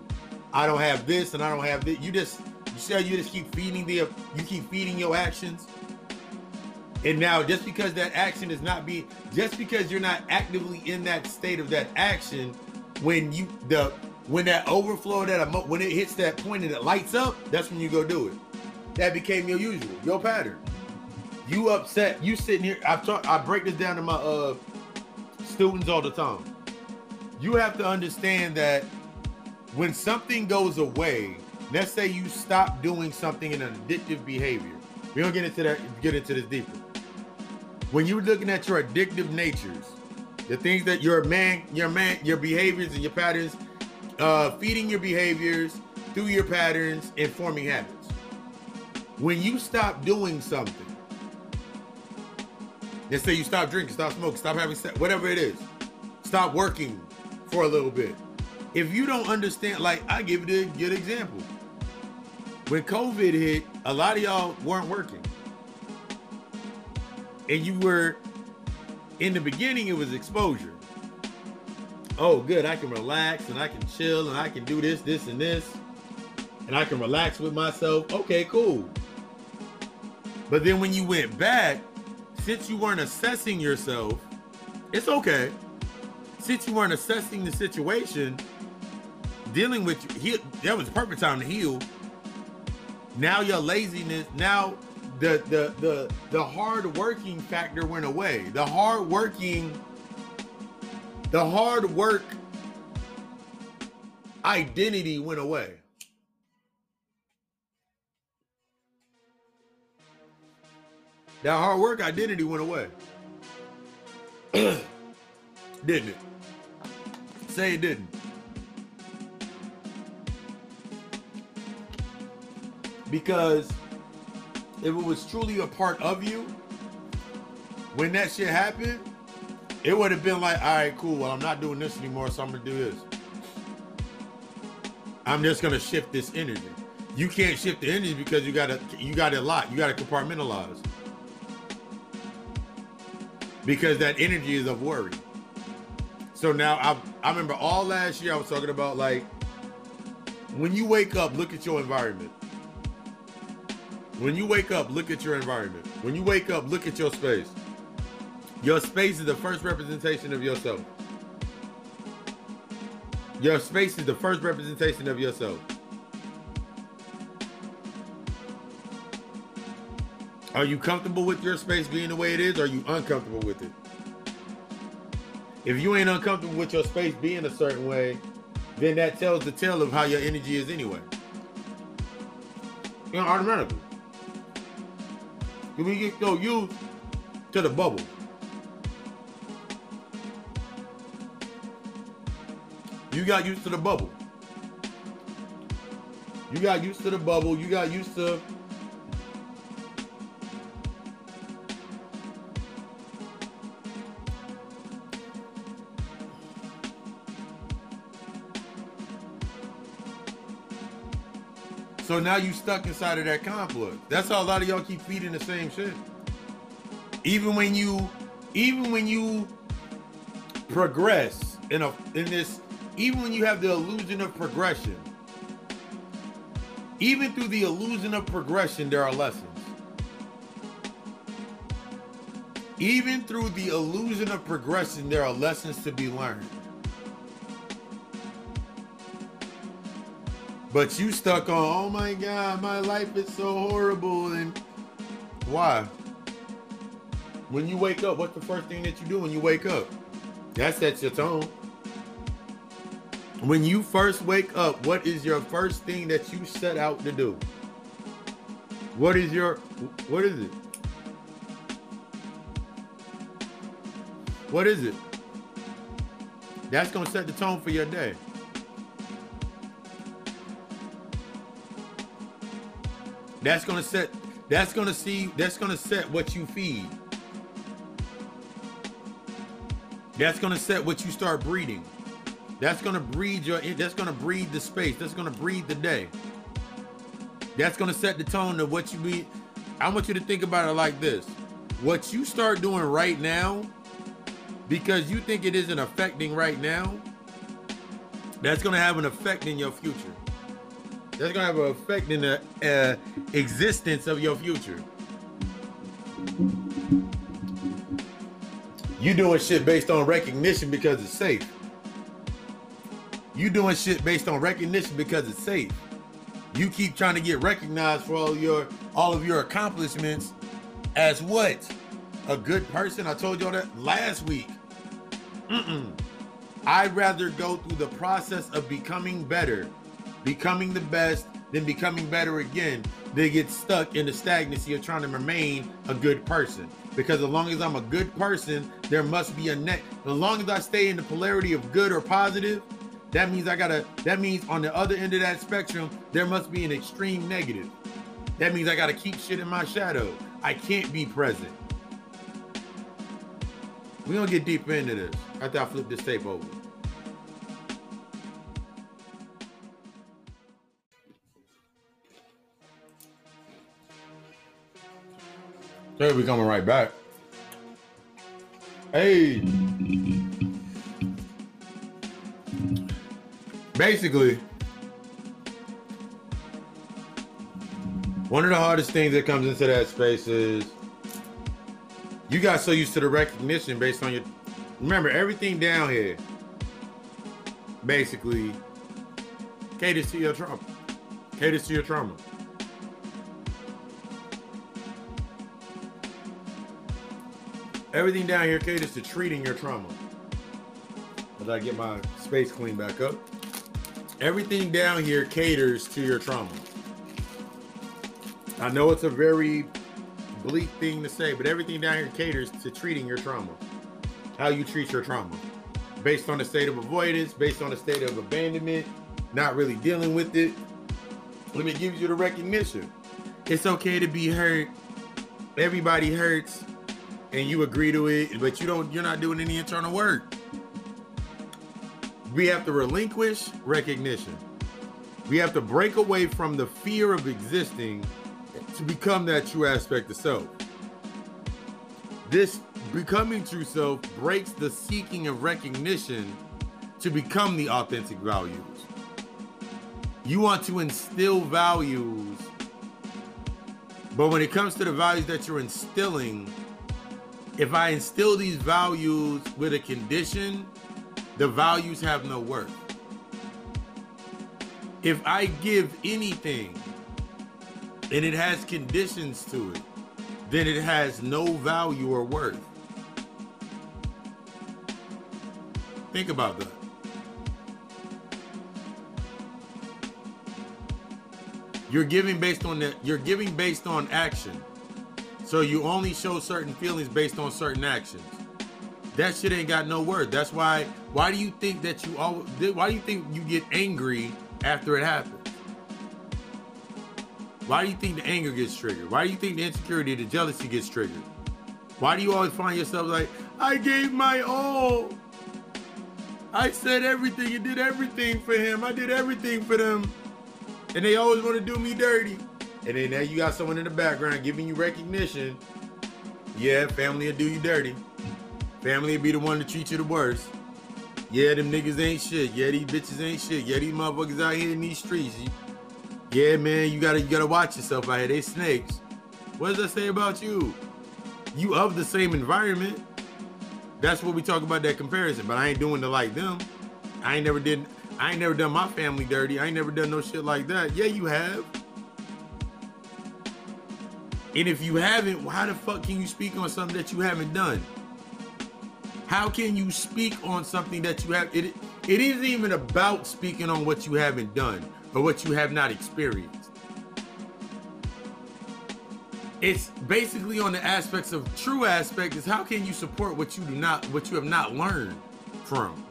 I don't have this and I don't have this. You just you say you just keep feeding the you keep feeding your actions. And now just because that action is not being just because you're not actively in that state of that action when you the when that overflow, that emo- when it hits that point and it lights up, that's when you go do it. That became your usual, your pattern. You upset, you sitting here. I talk, I break this down to my uh students all the time. You have to understand that when something goes away, let's say you stop doing something in an addictive behavior. We don't get into that, get into this deeper. When you're looking at your addictive natures, the things that your man, your man, your behaviors and your patterns, uh, feeding your behaviors through your patterns and forming habits. When you stop doing something, let's say you stop drinking, stop smoking, stop having sex, whatever it is, stop working for a little bit. If you don't understand, like I give you a good example. When COVID hit, a lot of y'all weren't working. And you were in the beginning, it was exposure. Oh, good. I can relax and I can chill and I can do this, this, and this. And I can relax with myself. Okay, cool. But then when you went back, since you weren't assessing yourself, it's okay. Since you weren't assessing the situation, dealing with he, that was the perfect time to heal. Now your laziness, now the the the the hard working factor went away. The hard working, the hard work identity went away. That hard work identity went away. didn't it? Say it didn't. Because if it was truly a part of you, when that shit happened, it would have been like, all right, cool. Well, I'm not doing this anymore, so I'm gonna do this. I'm just gonna shift this energy. You can't shift the energy because you gotta you got it locked. You gotta compartmentalize. Because that energy is of worry. So now I I remember all last year I was talking about like when you wake up, look at your environment. When you wake up, look at your environment. When you wake up, look at your space. Your space is the first representation of yourself. Your space is the first representation of yourself. Are you comfortable with your space being the way it is? Or are you uncomfortable with it? If you ain't uncomfortable with your space being a certain way, then that tells the tale of how your energy is anyway. You know, automatically. We get go used to the bubble? You got used to the bubble. You got used to the bubble. You got used to So now you stuck inside of that conflict. That's how a lot of y'all keep feeding the same shit. Even when you, even when you progress in a in this, even when you have the illusion of progression, even through the illusion of progression, there are lessons. Even through the illusion of progression, there are lessons to be learned. But you stuck on, oh my God, my life is so horrible. And why? When you wake up, what's the first thing that you do when you wake up? That sets your tone. When you first wake up, what is your first thing that you set out to do? What is your, what is it? What is it? That's going to set the tone for your day. That's gonna set. That's gonna see. That's gonna set what you feed. That's gonna set what you start breeding. That's gonna breed your. That's gonna breed the space. That's gonna breed the day. That's gonna set the tone of what you be. I want you to think about it like this: what you start doing right now, because you think it isn't affecting right now, that's gonna have an effect in your future. That's gonna have an effect in the uh, existence of your future. You doing shit based on recognition because it's safe. You doing shit based on recognition because it's safe. You keep trying to get recognized for all your all of your accomplishments as what? A good person. I told y'all that last week. Mm-mm. I'd rather go through the process of becoming better, becoming the best, than becoming better again. They get stuck in the stagnancy of trying to remain a good person. Because as long as I'm a good person, there must be a net. As long as I stay in the polarity of good or positive, that means I gotta, that means on the other end of that spectrum, there must be an extreme negative. That means I gotta keep shit in my shadow. I can't be present. We're gonna get deeper into this after I flip this tape over. Hey, we coming right back. Hey. Basically, one of the hardest things that comes into that space is you got so used to the recognition based on your remember everything down here basically caters to your trauma caters to your trauma. Everything down here caters to treating your trauma. As i get my space clean back up everything down here caters to your trauma i know it's a very bleak thing to say, but everything down here caters to treating your trauma. How you treat your trauma. Based on the state of avoidance, based on the state of abandonment, not really dealing with it. Let me give you the recognition. It's okay to be hurt. Everybody hurts and you agree to it, but you don't you're not doing any internal work. We have to relinquish recognition. We have to break away from the fear of existing to become that true aspect of self. This becoming true self breaks the seeking of recognition to become the authentic values. You want to instill values, but when it comes to the values that you're instilling, if I instill these values with a condition, the values have no worth. If I give anything and it has conditions to it, then it has no value or worth. Think about that. You're giving based on that. You're giving based on action. So you only show certain feelings based on certain actions. That shit ain't got no word. That's why. Why do you think that you always? Why do you think you get angry after it happens? Why do you think the anger gets triggered? Why do you think the insecurity, the jealousy gets triggered? Why do you always find yourself like, I gave my all. I said everything and did everything for him. I did everything for them. And they always want to do me dirty. And then now you got someone in the background giving you recognition. Yeah, family will do you dirty. Family be the one to treat you the worst. Yeah, them niggas ain't shit. Yeah, these bitches ain't shit. Yeah, these motherfuckers out here in these streets. Yeah, man, you gotta you gotta watch yourself out here. They snakes. What does that say about you? You of the same environment. That's what we talk about that comparison. But I ain't doing it like them. I ain't never did. I ain't never done my family dirty. I ain't never done no shit like that. Yeah, you have. And if you haven't, how the fuck can you speak on something that you haven't done? How can you speak on something that you have? It it isn't even about speaking on what you haven't done or what you have not experienced. It's basically on the aspects of true aspect is how can you support what you do not what you have not learned from.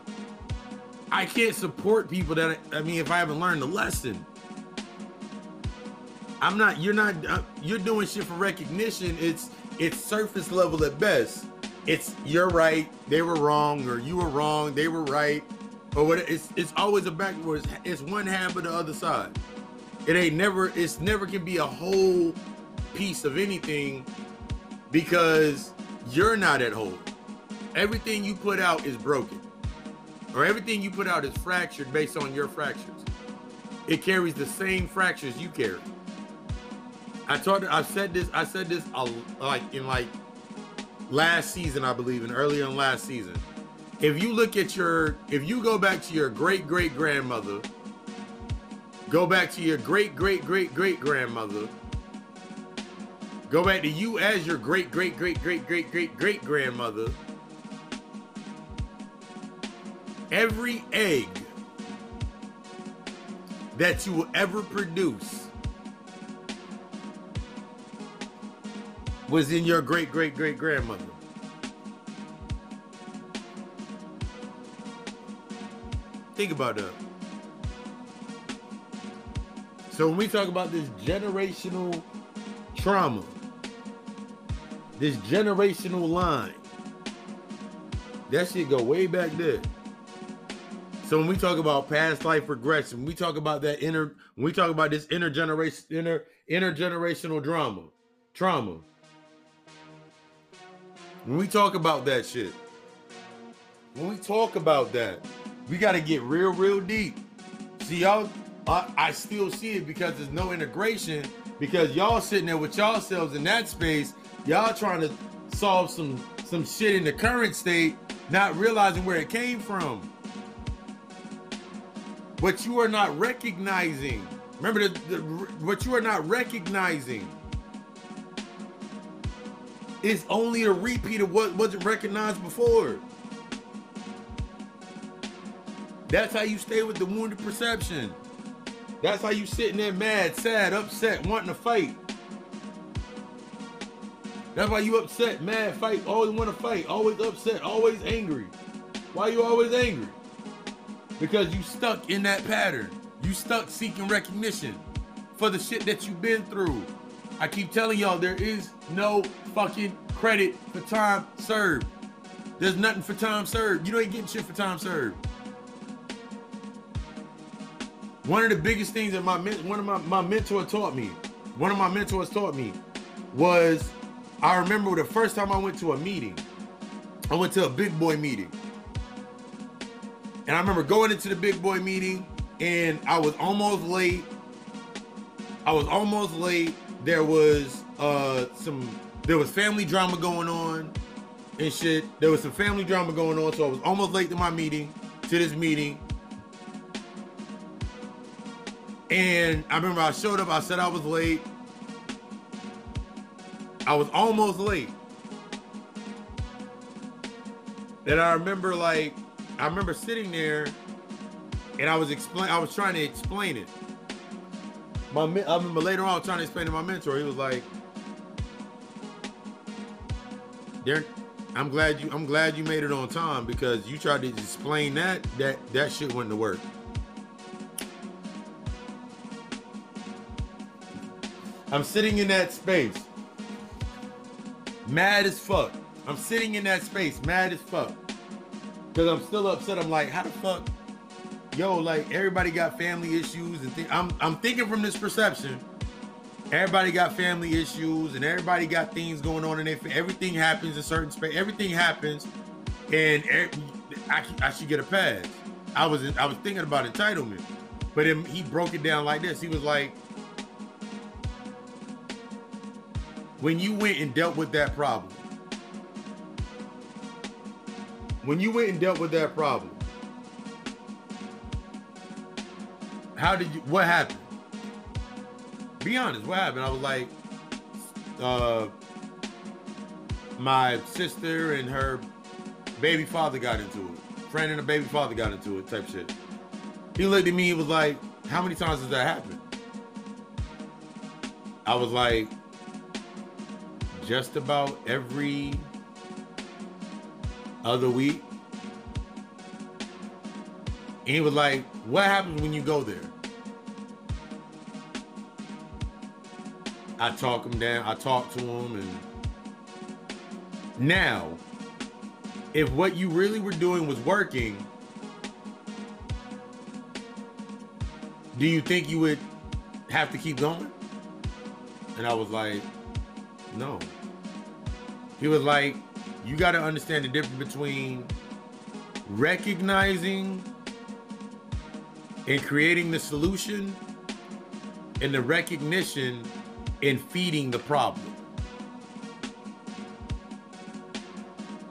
I can't support people that I mean if I haven't learned the lesson. I'm not you're not uh, you're doing shit for recognition. It's it's surface level at best. It's you're right, they were wrong or you were wrong, they were right. Or what it's it's always a backwards it's one half of the other side. It ain't never it's never can be a whole piece of anything because you're not at whole everything you put out is broken or everything you put out is fractured based on your fractures. It carries the same fractures you carry. I told i said this i said this like in like last season i believe and earlier in last season. If you look at your, if you go back to your great great grandmother, go back to your great great great great grandmother, go back to you as your great great great great great great great grandmother, every egg that you will ever produce was in your great great great grandmother. Think about that. So when we talk about this generational trauma, this generational line, that shit go way back there. So when we talk about past life regression, we talk about that inner, when we talk about this intergeneration, inner intergenerational drama, trauma. When we talk about that shit, when we talk about that, we got to get real, real deep. See, y'all, I, I still see it because there's no integration. Because y'all sitting there with y'all selves in that space, y'all trying to solve some some shit in the current state, not realizing where it came from. What you are not recognizing. Remember the, the what you are not recognizing is only a repeat of what wasn't recognized before. That's how you stay with the wounded perception. That's how you sitting there mad, sad, upset, wanting to fight. That's why you upset, mad, fight, always want to fight, always upset, always angry. Why you always angry? Because you stuck in that pattern. You stuck seeking recognition for the shit that you've been through. I keep telling y'all there is no fucking credit for time served. There's nothing for time served. You ain't getting shit for time served. One of the biggest things that my one of my, my mentor taught me, one of my mentors taught me, was I remember the first time I went to a meeting. I went to a big boy meeting. And I remember going into the big boy meeting and I was almost late. I was almost late. There was uh some there was family drama going on and shit. There was some family drama going on, so I was almost late to my meeting, to this meeting. And I remember I showed up, I said I was late. I was almost late. Then I remember like I remember sitting there and I was explain I was trying to explain it. My I remember later on trying to explain to my mentor. He was like, "There, I'm glad you I'm glad you made it on time because you tried to explain that that that shit wouldn't work." I'm sitting in that space. Mad as fuck. I'm sitting in that space, mad as fuck. Cause I'm still upset. I'm like, how the fuck? Yo, like everybody got family issues and th- I'm I'm thinking from this perception. Everybody got family issues and everybody got things going on in their everything happens in certain space. Everything happens, and I, I should get a pass. I was I was thinking about entitlement, but him, he broke it down like this. He was like, when you went and dealt with that problem, when you went and dealt with that problem, how did you, what happened? Be honest, what happened? I was like, uh, my sister and her baby father got into it. Friend and a baby father got into it, type shit. He looked at me, he was like, How many times does that happen? I was like, just about every other week. And he was like, What happens when you go there? I talk him down, I talk to him, and now, if what you really were doing was working, do you think you would have to keep going? And I was like, no. He was like, you got to understand the difference between recognizing and creating the solution and the recognition in feeding the problem.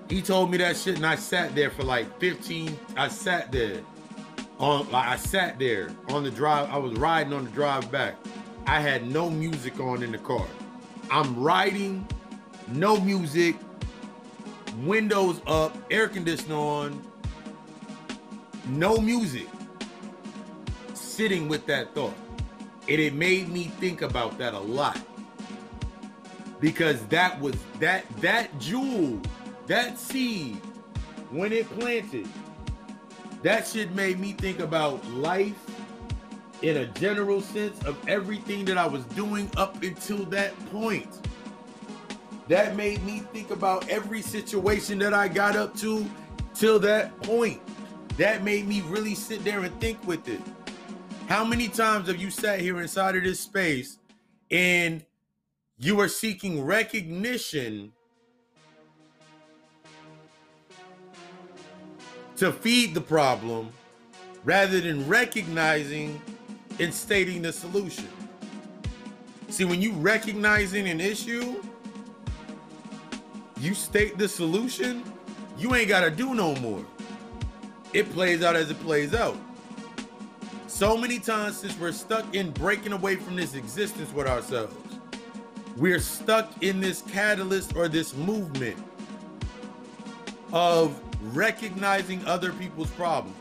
He told me that shit and I sat there for like 15 I sat there on like I sat there on the drive I was riding on the drive back. I had no music on in the car. I'm riding, no music, windows up, air conditioner on. no music, sitting with that thought. And it made me think about that a lot. Because that was that that jewel, that seed, when it planted, that shit made me think about life in a general sense of everything that I was doing up until that point. That made me think about every situation that I got up to till that point. That made me really sit there and think with it. How many times have you sat here inside of this space and you are seeking recognition to feed the problem rather than recognizing and stating the solution? See, when you recognizing an issue, you state the solution, you ain't got to do no more. It plays out as it plays out. So many times since we're stuck in breaking away from this existence with ourselves, we're stuck in this catalyst or this movement of recognizing other people's problems,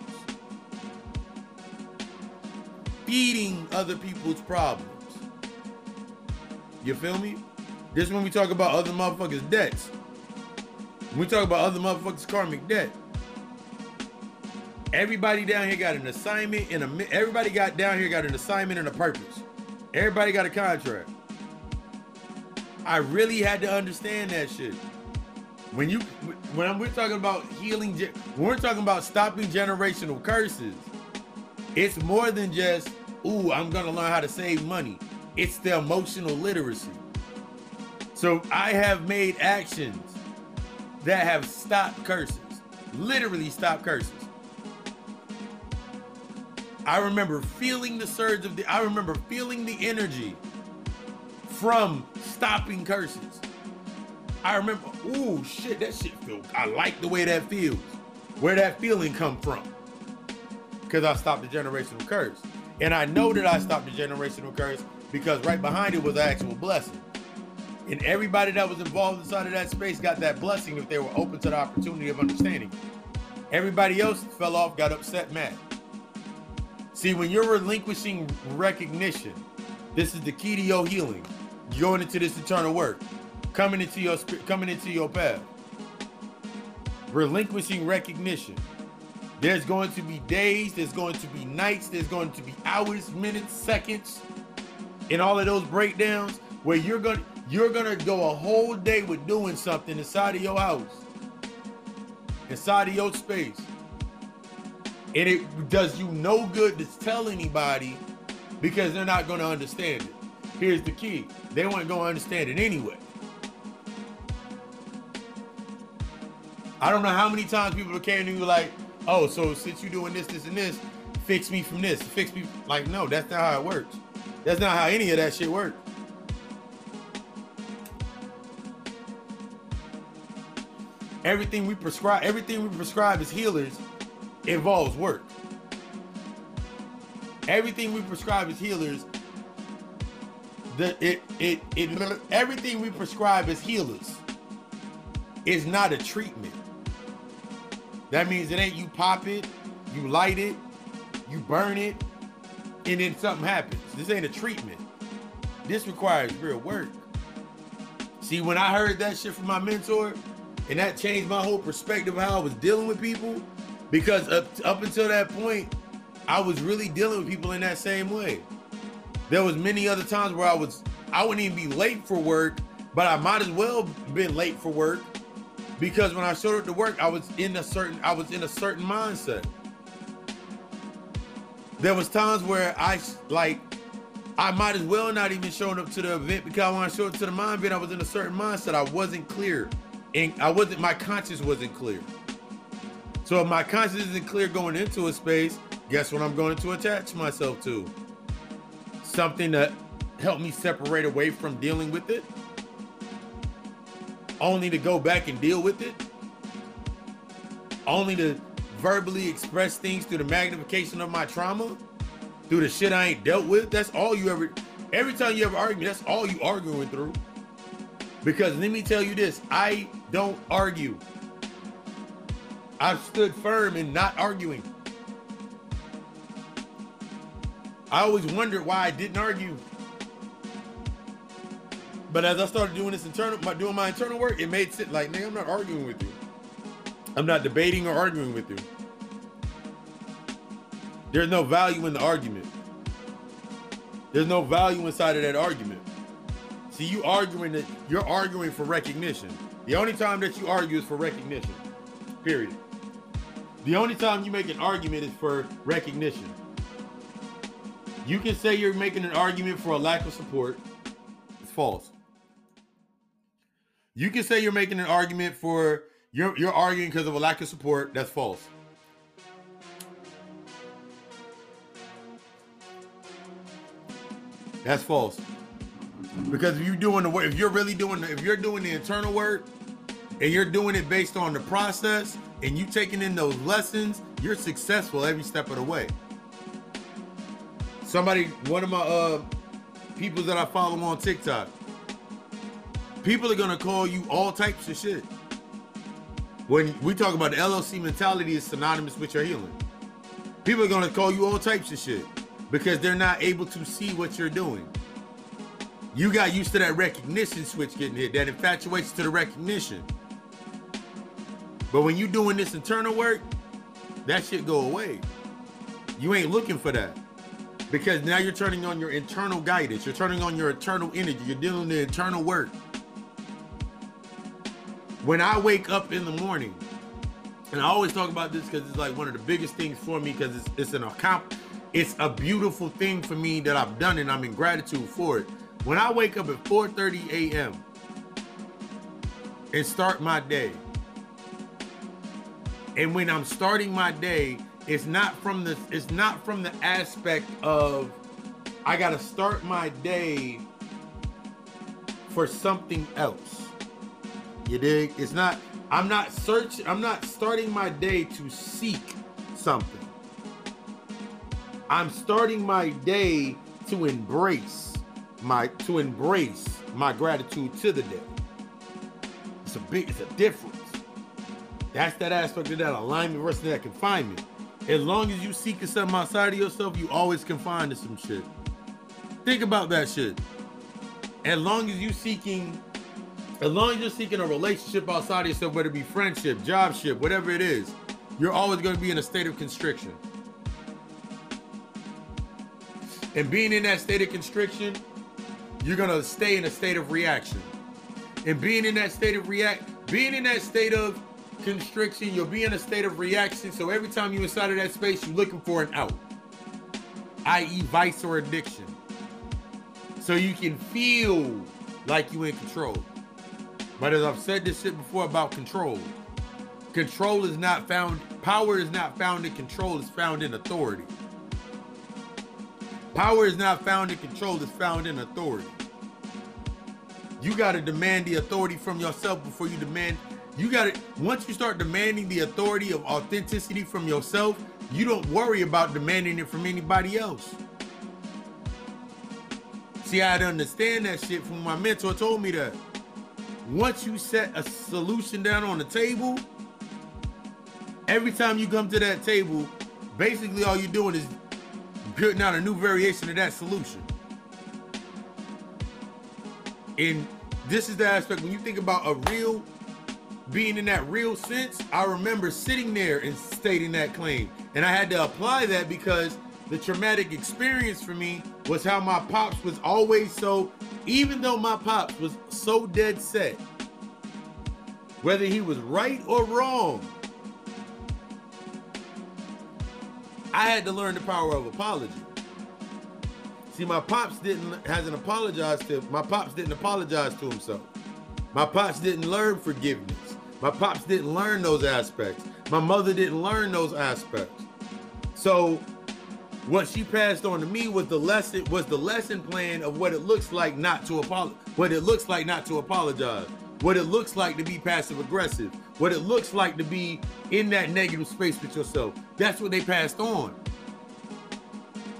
feeding other people's problems. You feel me? This is when we talk about other motherfuckers' debts. When we talk about other motherfuckers' karmic debt. Everybody down here got an assignment and a everybody got down here got an assignment and a purpose. Everybody got a contract. I really had to understand that shit. When you when we're talking about healing, we're talking about stopping generational curses, it's more than just, ooh, I'm gonna learn how to save money. It's the emotional literacy. So I have made actions that have stopped curses, literally stopped curses. I remember feeling the surge of the, I remember feeling the energy from stopping curses. I remember, ooh, shit, that shit feel, I like the way that feels. Where that feeling come from? Because I stopped the generational curse. And I know that I stopped the generational curse because right behind it was an actual blessing. And everybody that was involved inside of that space got that blessing if they were open to the opportunity of understanding. Everybody else fell off, got upset, mad. See, when you're relinquishing recognition, this is the key to your healing. Going into this eternal work, coming into your coming into your path. Relinquishing recognition. There's going to be days, there's going to be nights, there's going to be hours, minutes, seconds, and all of those breakdowns where you're to you're gonna go a whole day with doing something inside of your house, inside of your space, and it does you no good to tell anybody because they're not gonna understand it. Here's the key: they weren't gonna understand it anyway. I don't know how many times people came to me like, "Oh, so since you're doing this, this, and this, fix me from this, fix me." Like, no, that's not how it works. That's not how any of that shit works. everything we prescribe, everything we prescribe as healers involves work. Everything we prescribe as healers, the it it it everything we prescribe as healers is not a treatment. That means it ain't you pop it, you light it, you burn it, and then something happens. This ain't a treatment. This requires real work. See, when I heard that shit from my mentor, and that changed my whole perspective of how I was dealing with people because up, up until that point I was really dealing with people in that same way. There was many other times where I was I wouldn't even be late for work, but I might as well been late for work because when I showed up to work, I was in a certain I was in a certain mindset. There was times where I like I might as well not even showing up to the event because when I showed up to the mind event, I was in a certain mindset. I wasn't clear and I wasn't my conscience wasn't clear. So if my conscience isn't clear going into a space, guess what I'm going to attach myself to? Something that helped me separate away from dealing with it. Only to go back and deal with it. Only to verbally express things through the magnification of my trauma, through the shit I ain't dealt with. That's all you ever every time you ever argue, that's all you arguing through. Because let me tell you this I don't argue. I've stood firm in not arguing. I always wondered why I didn't argue. But as I started doing this internal, my, doing my internal work, it made sense. Like, nigga, I'm not arguing with you. I'm not debating or arguing with you. There's no value in the argument. There's no value inside of that argument. See, you arguing that you're arguing for recognition. The only time that you argue is for recognition. Period. The only time you make an argument is for recognition. You can say you're making an argument for a lack of support. It's false. You can say you're making an argument for you're you're arguing because of a lack of support. That's false. That's false. Because if you're doing the work, if you're really doing, the, if you're doing the internal work, and you're doing it based on the process, and you taking in those lessons, you're successful every step of the way. Somebody, one of my uh people that I follow on TikTok, people are gonna call you all types of shit. When we talk about the LLC mentality is synonymous with your healing. People are gonna call you all types of shit because they're not able to see what you're doing. You got used to that recognition switch getting hit, that infatuation to the recognition. But when you doing this internal work, that shit go away. You ain't looking for that. Because now you're turning on your internal guidance. You're turning on your internal energy. You're doing the internal work. When I wake up in the morning, and I always talk about this because it's like one of the biggest things for me because it's, it's an account it's a beautiful thing for me that I've done and I'm in gratitude for it. When I wake up at 4:30 a.m. and start my day, and when I'm starting my day, it's not from the it's not from the aspect of I gotta start my day for something else. You dig? It's not I'm not searching, I'm not starting my day to seek something. I'm starting my day to embrace my to embrace my gratitude to the day. It's a big, it's a difference. That's that aspect of that alignment versus that confinement. As long as you seeking something outside of yourself, you always confined to some shit. Think about that shit. As long as you seeking, as long as you're seeking a relationship outside of yourself, whether it be friendship, jobship, whatever it is, you're always going to be in a state of constriction. And being in that state of constriction, you're gonna stay in a state of reaction. And being in that state of react, being in that state of constriction, you'll be in a state of reaction. So every time you're inside of that space, you're looking for an out, i.e., vice or addiction. So you can feel like you're in control. But as I've said this shit before about control, control is not found, power is not found in control, it's found in authority. Power is not found in control, it's found in authority. You got to demand the authority from yourself before you demand. You got to, once you start demanding the authority of authenticity from yourself, you don't worry about demanding it from anybody else. See, I had to understand that shit from my mentor told me that. Once you set a solution down on the table, every time you come to that table, basically all you're doing is putting out a new variation of that solution. And this is the aspect when you think about a real being in that real sense, I remember sitting there and stating that claim. And I had to apply that because the traumatic experience for me was how my pops was always so, even though my pops was so dead set, whether he was right or wrong, I had to learn the power of apology. See, my pops didn't hasn't apologized to my pops didn't apologize to himself. My pops didn't learn forgiveness. My pops didn't learn those aspects. My mother didn't learn those aspects. So what she passed on to me was the lesson was the lesson plan of what it looks like not to apologize, what it looks like not to apologize, what it looks like to be passive aggressive, what it looks like to be in that negative space with yourself. That's what they passed on.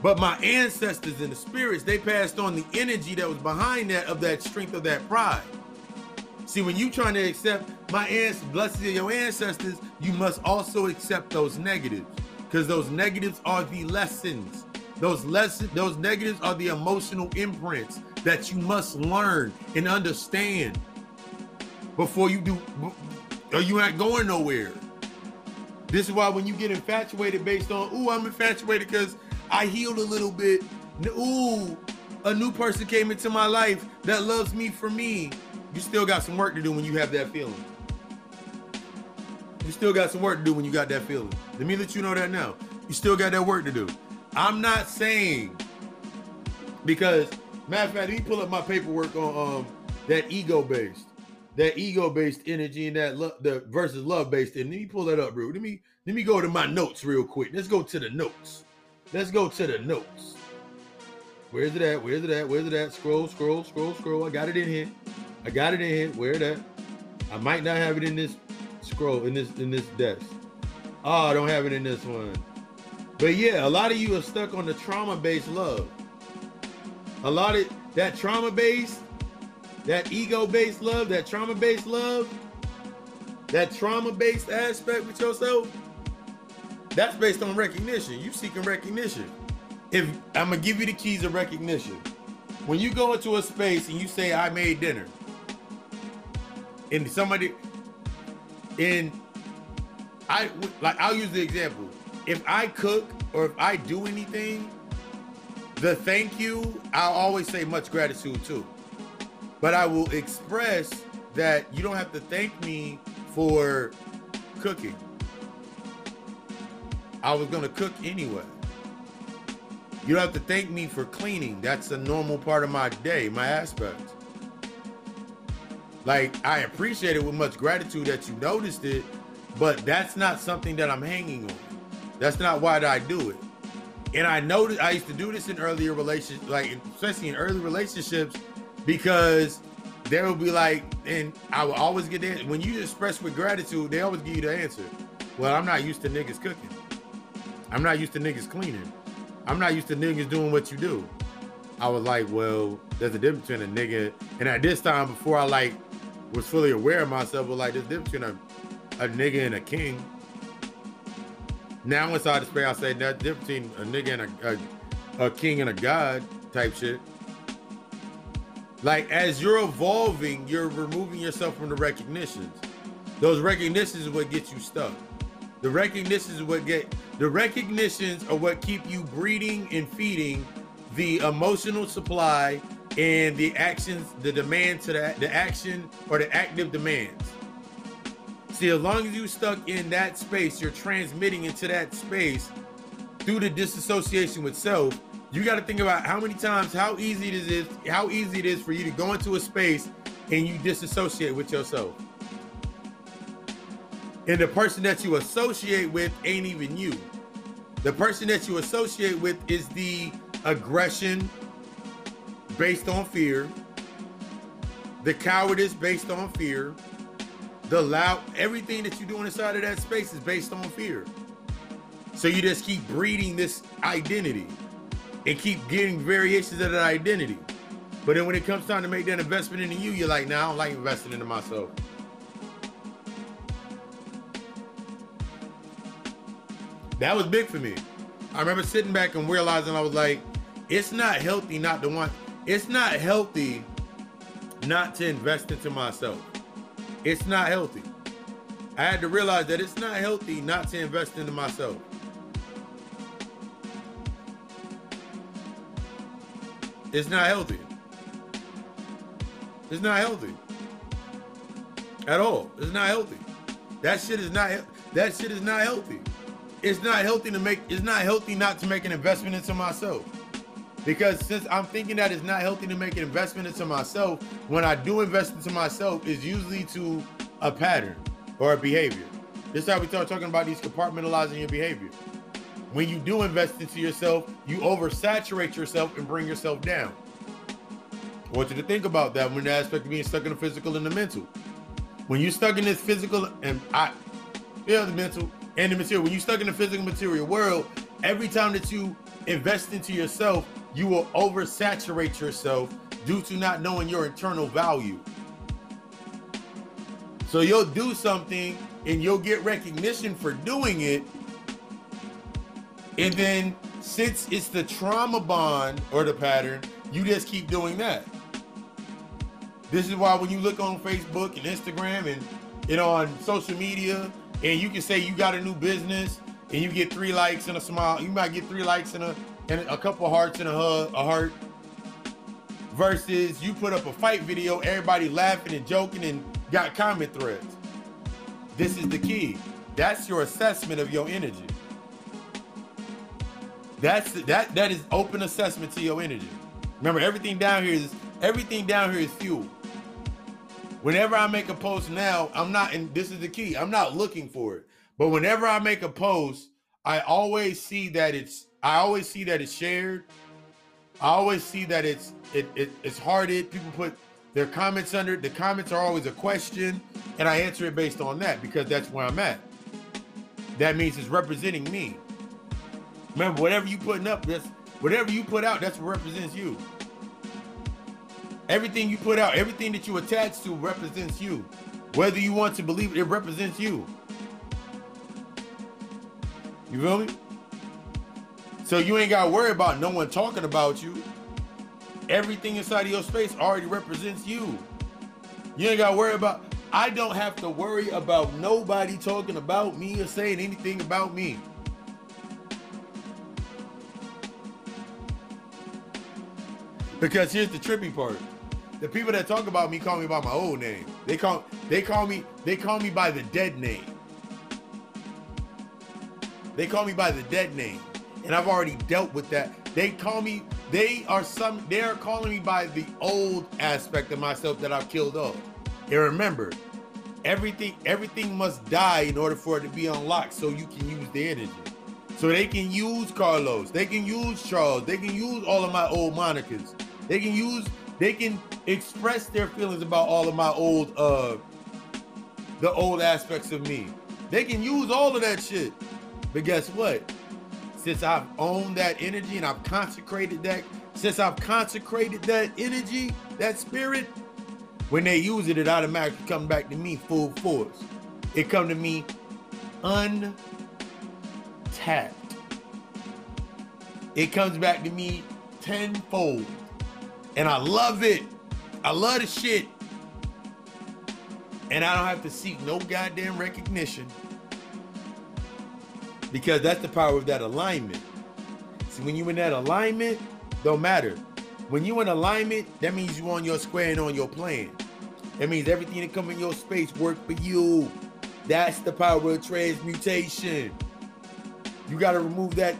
But my ancestors and the spirits, they passed on the energy that was behind that of that strength of that pride. See, when you trying to accept my ancestors, blessings of your ancestors, you must also accept those negatives. Because those negatives are the lessons. Those lessons, those negatives are the emotional imprints that you must learn and understand before you do, or you ain't going nowhere. This is why when you get infatuated based on, ooh, I'm infatuated because I healed a little bit. Ooh, a new person came into my life that loves me for me. You still got some work to do when you have that feeling. You still got some work to do when you got that feeling. Let me let you know that now. You still got that work to do. I'm not saying because matter of fact, let me pull up my paperwork on um that ego based, that ego based energy and that love the versus love based. And let me pull that up, bro. Let me let me go to my notes real quick. Let's go to the notes. Let's go to the notes. Where's it at? Where's it at? Where's it at? Scroll, scroll, scroll, scroll. I got it in here. I got it in here. Where it at? I might not have it in this scroll in this in this desk. Oh, ah, I don't have it in this one. But yeah, a lot of you are stuck on the trauma-based love. A lot of that trauma-based, that ego-based love, that trauma-based love, that trauma-based aspect with yourself, that's based on recognition. You seeking recognition. If I'm gonna give you the keys of recognition. When you go into a space and you say, I made dinner, and somebody and I like I'll use the example. If I cook or if I do anything, the thank you, I'll always say much gratitude too. But I will express that you don't have to thank me for cooking. I was gonna cook anyway. You don't have to thank me for cleaning. That's a normal part of my day, my aspect. Like I appreciate it with much gratitude that you noticed it, but that's not something that I'm hanging on. That's not why I do it. And I noticed I used to do this in earlier relationships, like especially in early relationships, because there will be like, and I will always get. When you express with gratitude, they always give you the answer. Well, I'm not used to niggas cooking. I'm not used to niggas cleaning. I'm not used to niggas doing what you do. I was like, well, there's a difference between a nigga. And at this time, before I like was fully aware of myself, but like, a difference between a, a nigga and a king. Now inside the space, I say that difference between a nigga and a, a, a king and a god type shit. Like as you're evolving, you're removing yourself from the recognitions. Those recognitions is what gets you stuck. The recognitions is what get the recognitions are what keep you breeding and feeding the emotional supply and the actions, the demand to the, the action or the active demands. See, as long as you stuck in that space, you're transmitting into that space through the disassociation with self. You got to think about how many times, how easy it is, how easy it is for you to go into a space and you disassociate with yourself. And the person that you associate with ain't even you. The person that you associate with is the aggression based on fear, the cowardice based on fear, the loud, everything that you're doing inside of that space is based on fear. So you just keep breeding this identity and keep getting variations of that identity. But then when it comes time to make that investment into you, you're like, nah, I don't like investing into myself. That was big for me. I remember sitting back and realizing I was like, it's not healthy not to want, it's not healthy not to invest into myself. It's not healthy. I had to realize that it's not healthy not to invest into myself. It's not healthy. It's not healthy. At all. It's not healthy. That shit is not that shit is not healthy it's not healthy to make it's not healthy not to make an investment into myself because since i'm thinking that it's not healthy to make an investment into myself when i do invest into myself it's usually to a pattern or a behavior. This is how we start talking about these compartmentalizing your behavior. When you do invest into yourself you oversaturate yourself and bring yourself down. I want you to think about that when the aspect of being stuck in the physical and the mental. When you're stuck in this physical and i yeah the mental and the material. When you're stuck in the physical material world, every time that you invest into yourself, you will oversaturate yourself due to not knowing your internal value. So you'll do something and you'll get recognition for doing it. And then since it's the trauma bond or the pattern, you just keep doing that. This is why when you look on Facebook and Instagram and know on social media, and you can say you got a new business and you get three likes and a smile, you might get three likes and a and a couple hearts and a hug, a heart. Versus you put up a fight video, everybody laughing and joking and got comment threads. This is the key. That's your assessment of your energy. That's that that is open assessment to your energy. Remember, everything down here is everything down here is fuel. Whenever I make a post now, I'm not, and this is the key, I'm not looking for it. But whenever I make a post, I always see that it's, I always see that it's shared. I always see that it's, it, it it's hearted. People put their comments under it. The comments are always a question, and I answer it based on that because that's where I'm at. That means it's representing me. Remember, whatever you putting up, that's whatever you put out, that's what represents you. Everything you put out, everything that you attach to represents you. Whether you want to believe it, it represents you. You feel me? So you ain't got to worry about no one talking about you. Everything inside of your space already represents you. You ain't got to worry about, I don't have to worry about nobody talking about me or saying anything about me. Because here's the trippy part the people that talk about me call me by my old name. They call they call me they call me by the dead name. They call me by the dead name. And I've already dealt with that. They call me they are some they are calling me by the old aspect of myself that I've killed off. And remember, everything everything must die in order for it to be unlocked so you can use the energy. So they can use Carlos, they can use Charles, they can use all of my old monikers. They can use they can express their feelings about all of my old uh the old aspects of me. They can use all of that shit. But guess what? Since I've owned that energy and I've consecrated that, since I've consecrated that energy, that spirit, when they use it, it automatically comes back to me full force. It come to me untapped. It comes back to me tenfold. And I love it. I love the shit. And I don't have to seek no goddamn recognition. Because that's the power of that alignment. See, when you in that alignment, don't matter. When you in alignment, that means you on your square and on your plan. That means everything that come in your space work for you. That's the power of transmutation. You got to remove that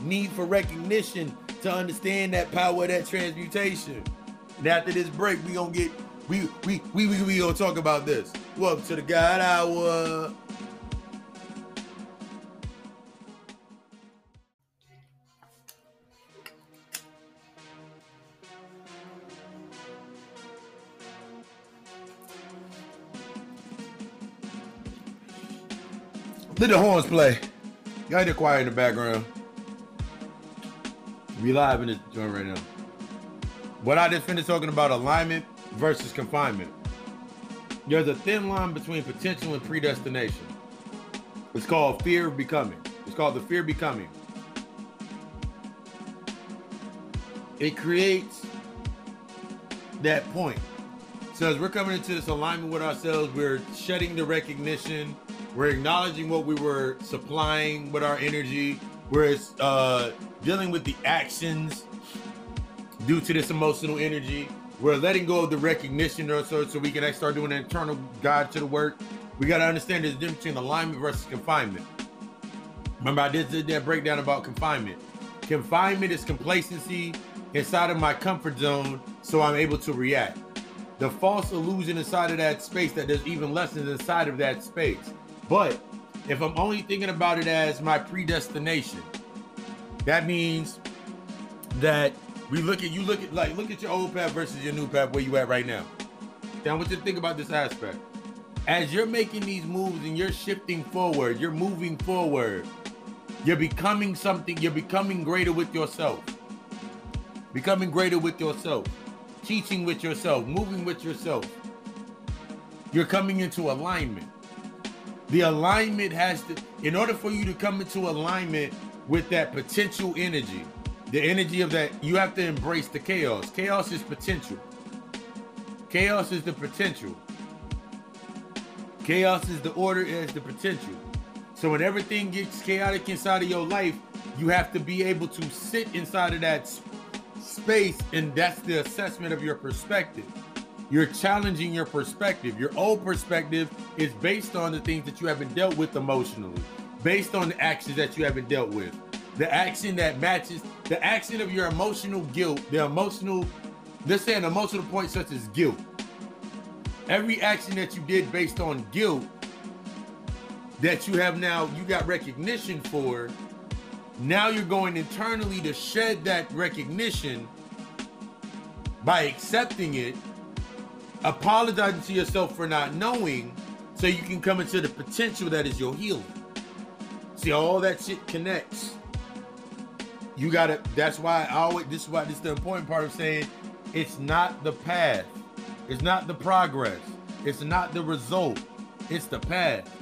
need for recognition to understand that power of that transmutation. And after this break, we gonna get we we we we, we gonna talk about this. Welcome to the God Hour. Let the horns play. Y'all hear quiet in the background. We live in this joint right now. What I just finished talking about alignment versus confinement. There's a thin line between potential and predestination. It's called fear of becoming. It's called the fear of becoming. It creates that point. So as we're coming into this alignment with ourselves, we're shedding the recognition. We're acknowledging what we were supplying with our energy. We're uh, dealing with the actions due to this emotional energy. We're letting go of the recognition or so, so we can start doing an internal guide to the work. We got to understand there's difference between alignment versus confinement. Remember, I did that breakdown about confinement. Confinement is complacency inside of my comfort zone, so I'm able to react. The false illusion inside of that space that there's even lessons inside of that space. But if I'm only thinking about it as my predestination, that means that we look at you look at like look at your old path versus your new path where you at right now. Now I want you to think about this aspect. As you're making these moves and you're shifting forward, you're moving forward, you're becoming something, you're becoming greater with yourself. Becoming greater with yourself, teaching with yourself, moving with yourself. You're coming into alignment. The alignment has to, in order for you to come into alignment, with that potential energy. The energy of that, you have to embrace the chaos. Chaos is potential. Chaos is the potential. Chaos is the order, is the potential. So when everything gets chaotic inside of your life, you have to be able to sit inside of that space, and that's the assessment of your perspective. You're challenging your perspective. Your old perspective is based on the things that you haven't dealt with emotionally, based on the actions that you haven't dealt with. The action that matches the action of your emotional guilt, the emotional, let's say an emotional point such as guilt. Every action that you did based on guilt that you have now, you got recognition for. Now you're going internally to shed that recognition by accepting it apologizing to yourself for not knowing so you can come into the potential that is your healing. See, all that shit connects. You gotta, that's why I always, this is why this is the important part of saying it's not the path, it's not the progress, it's not the result, it's the path.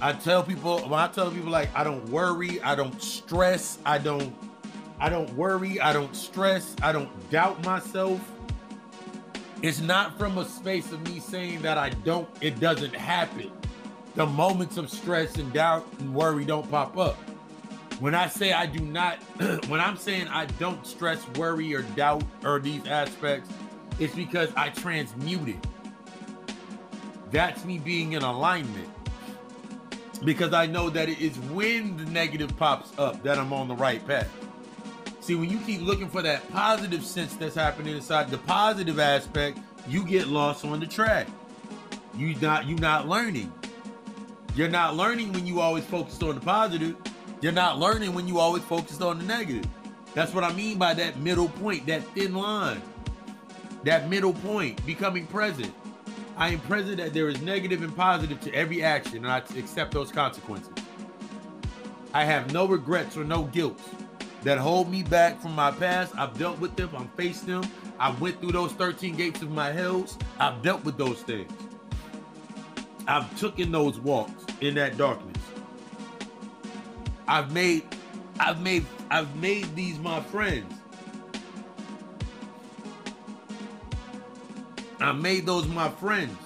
I tell people, when I tell people like I don't worry, I don't stress, I don't, I don't worry, I don't stress, I don't doubt myself it's not from a space of me saying that I don't, it doesn't happen. The moments of stress and doubt and worry don't pop up. When I say I do not, when I'm saying I don't stress, worry, or doubt, or these aspects, it's because I transmute it. That's me being in alignment. Because I know that it is when the negative pops up that I'm on the right path. See, when you keep looking for that positive sense that's happening inside the positive aspect, you get lost on the track. You not you not learning. You're not learning when you always focused on the positive. You're not learning when you always focused on the negative. That's what I mean by that middle point, that thin line. That middle point, becoming present. I am present that there is negative and positive to every action, and I accept those consequences. I have no regrets or no guilt that hold me back from my past. I've dealt with them. I've faced them. I went through those 13 gates of my hells. I've dealt with those things. I've taken those walks in that darkness. I've made, I've made, I've made these my friends. I made those my friends.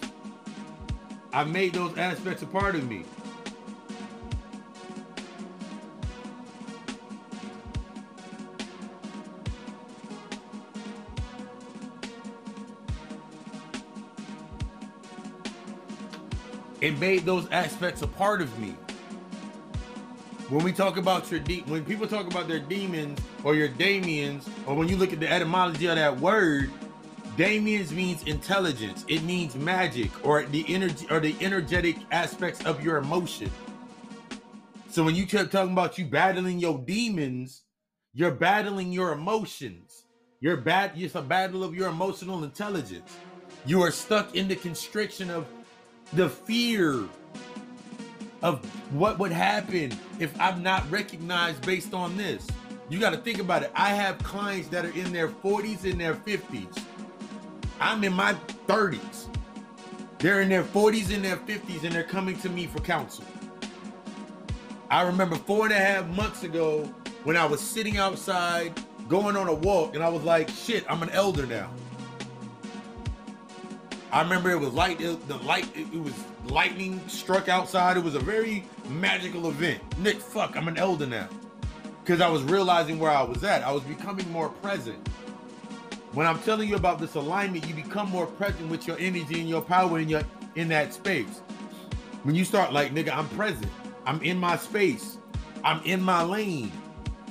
I made those aspects a part of me. It made those aspects a part of me. When we talk about your de- when people talk about their demons or your Damians, or when you look at the etymology of that word, Damians means intelligence. It means magic or the energy or the energetic aspects of your emotion. So when you kept talking about you battling your demons, you're battling your emotions. You're bad. It's a battle of your emotional intelligence. You are stuck in the constriction of the fear of what would happen if I'm not recognized based on this. You got to think about it. I have clients that are in their 40s and their 50s. I'm in my 30s. They're in their 40s and their 50s and they're coming to me for counsel. I remember four and a half months ago when I was sitting outside going on a walk and I was like, shit, I'm an elder now. I remember it was light. It, the light. It, it, was lightning struck outside. It was a very magical event. Nick, fuck, I'm an elder now, because I was realizing where I was at. I was becoming more present. When I'm telling you about this alignment, you become more present with your energy and your power in your in that space. When you start like, nigga, I'm present. I'm in my space. I'm in my lane.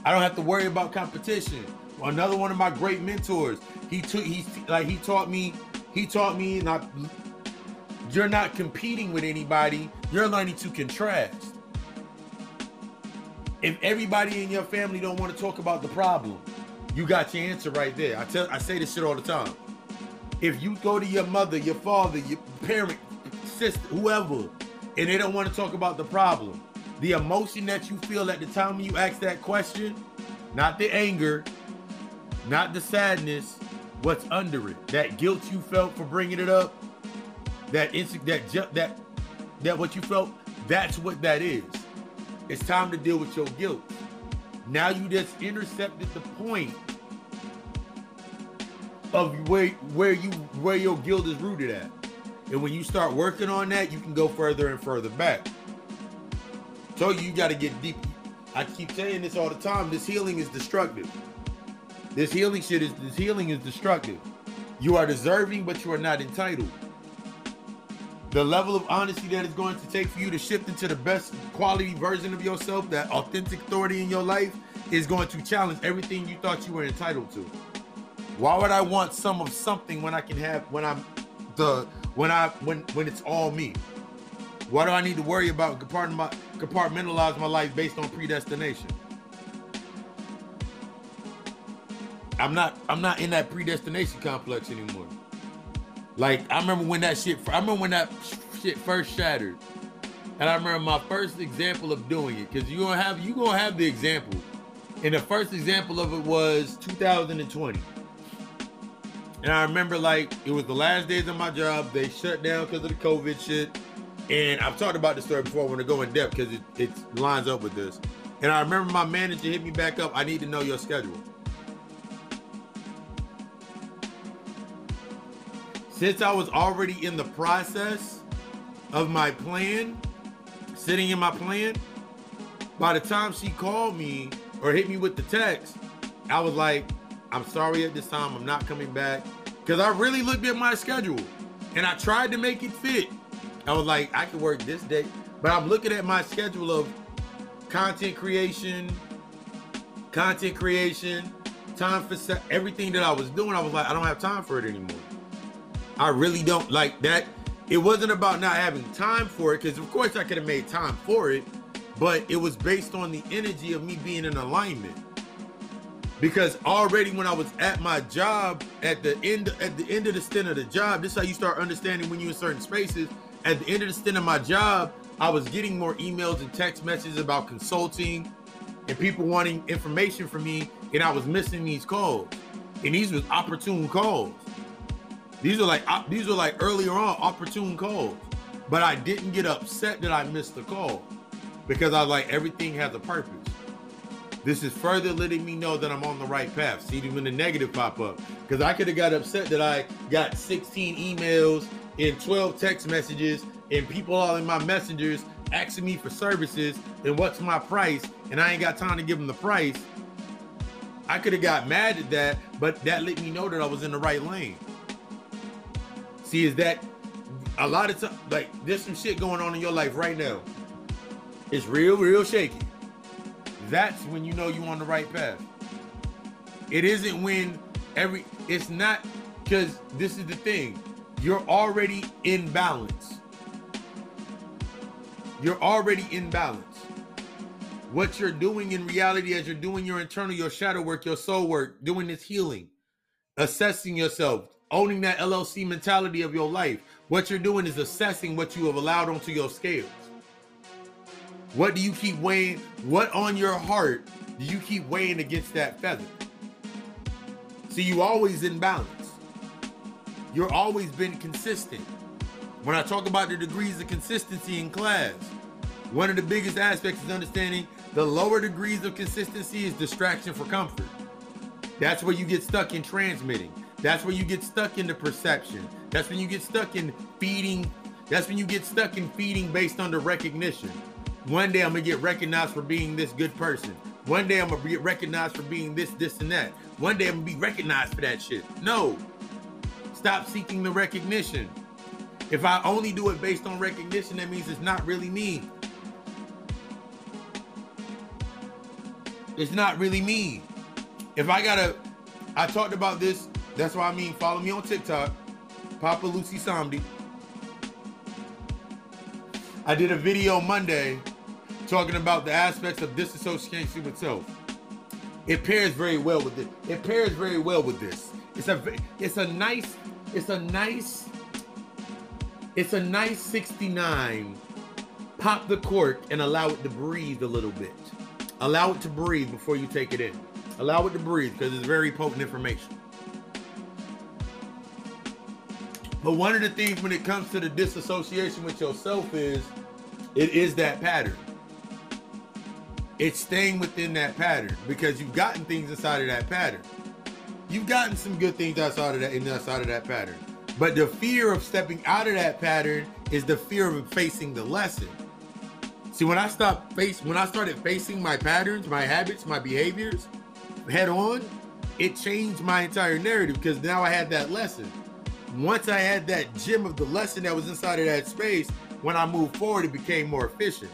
I don't have to worry about competition. Another one of my great mentors, he took he like he taught me he taught me not you're not competing with anybody, you're learning to contrast. If everybody in your family don't want to talk about the problem, you got your answer right there. I tell I say this shit all the time. If you go to your mother, your father, your parent, sister, whoever, and they don't want to talk about the problem, the emotion that you feel at the time you ask that question, not the anger, not the sadness, what's under it. That guilt you felt for bringing it up, that that ju- that that what you felt, that's what that is. It's time to deal with your guilt. Now you just intercepted the point of where where you where your guilt is rooted at. And when you start working on that, you can go further and further back. So you got to get deep. I keep saying this all the time. This healing is destructive. This healing shit is this healing is destructive. You are deserving, but you are not entitled. The level of honesty that it's going to take for you to shift into the best quality version of yourself, that authentic authority in your life, is going to challenge everything you thought you were entitled to. Why would I want some of something when I can have when I'm the when I when when it's all me? Why do I need to worry about compartmentalize my life based on predestination? I'm not I'm not in that predestination complex anymore. Like I remember when that shit I remember when that shit first shattered. And I remember my first example of doing it cuz you going to have you going to have the example. And the first example of it was 2020. And I remember like it was the last days of my job. They shut down because of the COVID shit. And I've talked about this story before. I want to go in depth because it, it lines up with this. And I remember my manager hit me back up. I need to know your schedule. Since I was already in the process of my plan, sitting in my plan, by the time she called me or hit me with the text, I was like, I'm sorry at this time. I'm not coming back. Because I really looked at my schedule and I tried to make it fit. I was like, I could work this day. But I'm looking at my schedule of content creation, content creation, time for se- everything that I was doing. I was like, I don't have time for it anymore. I really don't like that. It wasn't about not having time for it, because of course I could have made time for it, but it was based on the energy of me being in alignment because already when I was at my job at the end at the end of the stint of the job, this is how you start understanding when you're in certain spaces. At the end of the stint of my job, I was getting more emails and text messages about consulting and people wanting information from me, and I was missing these calls. And these was opportune calls. These are like these were like earlier on opportune calls. But I didn't get upset that I missed the call because I was like everything has a purpose. This is further letting me know that I'm on the right path. See when the negative pop up. Because I could have got upset that I got 16 emails and 12 text messages and people all in my messengers asking me for services and what's my price, and I ain't got time to give them the price. I could have got mad at that, but that let me know that I was in the right lane. See, is that a lot of time like there's some shit going on in your life right now. It's real, real shaky that's when you know you're on the right path. It isn't when every, it's not because this is the thing. You're already in balance. You're already in balance. What you're doing in reality as you're doing your internal, your shadow work, your soul work, doing this healing, assessing yourself, owning that LLC mentality of your life. What you're doing is assessing what you have allowed onto your scales. What do you keep weighing? What on your heart do you keep weighing against that feather? See, you always in balance. You're always been consistent. When I talk about the degrees of consistency in class, one of the biggest aspects is understanding the lower degrees of consistency is distraction for comfort. That's where you get stuck in transmitting. That's where you get stuck in the perception. That's when you get stuck in feeding. That's when you get stuck in feeding based on the recognition. One day I'm gonna get recognized for being this good person. One day I'm gonna get recognized for being this, this, and that. One day I'm gonna be recognized for that shit. No. Stop seeking the recognition. If I only do it based on recognition, that means it's not really me. It's not really me. If I gotta, I talked about this. That's why I mean, follow me on TikTok, Papa Lucy Samdi. I did a video Monday talking about the aspects of disassociation with self. It pairs very well with it. It pairs very well with this. It's a it's a nice it's a nice it's a nice 69. Pop the cork and allow it to breathe a little bit. Allow it to breathe before you take it in. Allow it to breathe because it's very potent information. But one of the things when it comes to the disassociation with yourself is it is that pattern. It's staying within that pattern because you've gotten things inside of that pattern. You've gotten some good things outside of that inside of that pattern. But the fear of stepping out of that pattern is the fear of facing the lesson. See, when I stopped face when I started facing my patterns, my habits, my behaviors head on, it changed my entire narrative because now I had that lesson. Once I had that gem of the lesson that was inside of that space, when I moved forward, it became more efficient.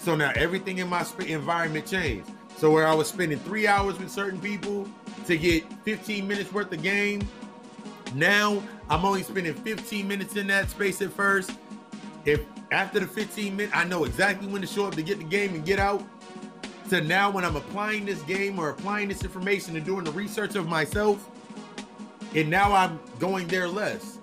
So now everything in my sp- environment changed. So where I was spending three hours with certain people to get 15 minutes worth of game, now I'm only spending 15 minutes in that space at first. If after the 15 minutes, I know exactly when to show up to get the game and get out. So now, when I'm applying this game or applying this information and doing the research of myself, and now I'm going there less.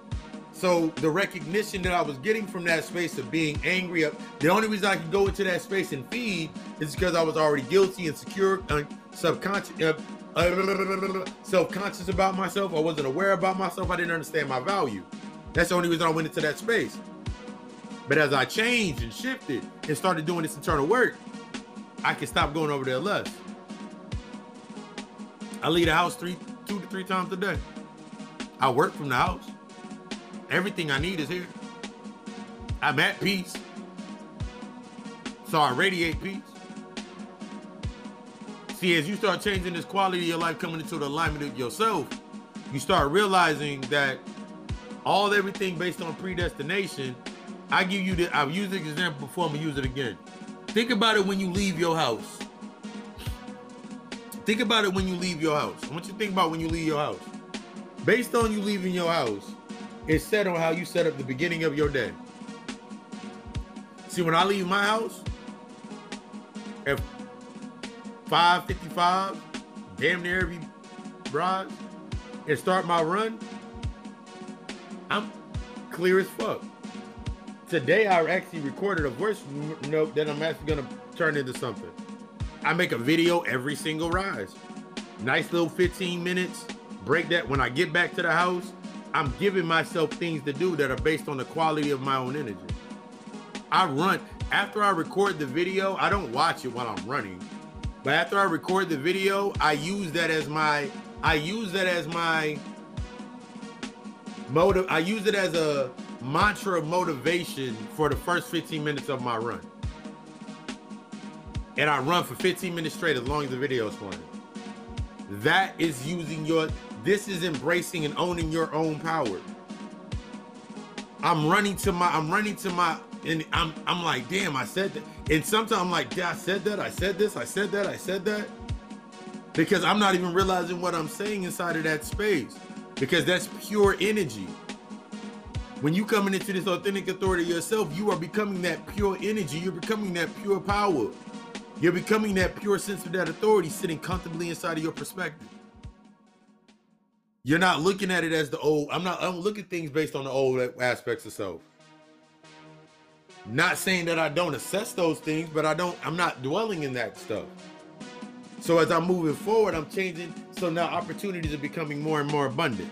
So the recognition that I was getting from that space of being angry, the only reason I could go into that space and feed is because I was already guilty, insecure, uh, subconscious, uh, uh, self-conscious about myself. I wasn't aware about myself. I didn't understand my value. That's the only reason I went into that space. But as I changed and shifted and started doing this internal work, I could stop going over there less. I leave the house three, two to three times a day. I work from the house. Everything I need is here. I'm at peace. So I radiate peace. See, as you start changing this quality of your life, coming into the alignment of yourself, you start realizing that all everything based on predestination. I give you the I've used the example before, I'm gonna use it again. Think about it when you leave your house. Think about it when you leave your house. I want you to think about when you leave your house. Based on you leaving your house, it's set on how you set up the beginning of your day. See, when I leave my house at 5:55, damn near every rise, and start my run, I'm clear as fuck. Today I actually recorded a voice note that I'm actually gonna turn into something. I make a video every single rise. Nice little 15 minutes. Break that when I get back to the house. I'm giving myself things to do that are based on the quality of my own energy. I run after I record the video, I don't watch it while I'm running. But after I record the video, I use that as my I use that as my motive. I use it as a mantra of motivation for the first 15 minutes of my run. And I run for 15 minutes straight as long as the video is playing. That is using your this is embracing and owning your own power. I'm running to my I'm running to my and I'm I'm like, damn, I said that. And sometimes I'm like, yeah, I said that, I said this, I said that, I said that. Because I'm not even realizing what I'm saying inside of that space. Because that's pure energy. When you coming into this authentic authority yourself, you are becoming that pure energy. You're becoming that pure power. You're becoming that pure sense of that authority sitting comfortably inside of your perspective. You're not looking at it as the old. I'm not. I don't look at things based on the old aspects of self. Not saying that I don't assess those things, but I don't. I'm not dwelling in that stuff. So as I'm moving forward, I'm changing. So now opportunities are becoming more and more abundant.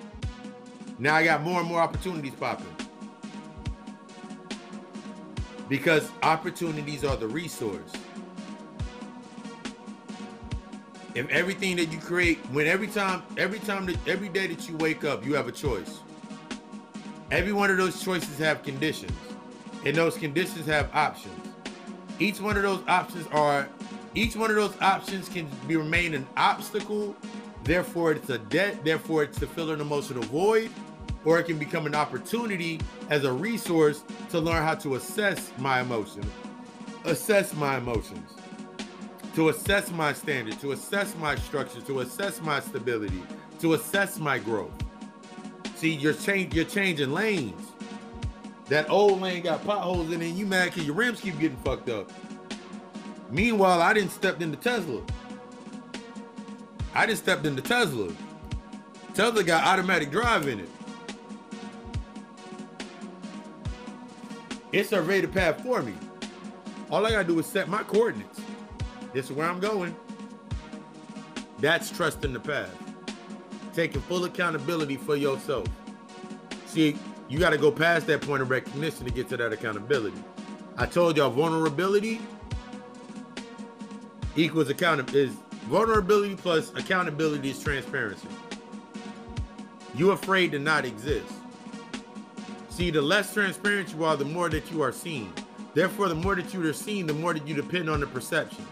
Now I got more and more opportunities popping. Because opportunities are the resource. If everything that you create when every time every time that every day that you wake up you have a choice. Every one of those choices have conditions and those conditions have options. Each one of those options are each one of those options can be remain an obstacle therefore it's a debt therefore it's to fill an emotional void or it can become an opportunity as a resource to learn how to assess my emotions assess my emotions to assess my standard, to assess my structure, to assess my stability, to assess my growth. See, you're change you're changing lanes. That old lane got potholes in it, and you mad because your rims keep getting fucked up. Meanwhile, I didn't step into Tesla. I just stepped into Tesla. Tesla got automatic drive in it. It surveyed the path for me. All I gotta do is set my coordinates. This is where I'm going. That's trusting the path. Taking full accountability for yourself. See, you got to go past that point of recognition to get to that accountability. I told y'all vulnerability equals account is vulnerability plus accountability is transparency. You're afraid to not exist. See, the less transparent you are, the more that you are seen. Therefore, the more that you are seen, the more that you depend on the perception.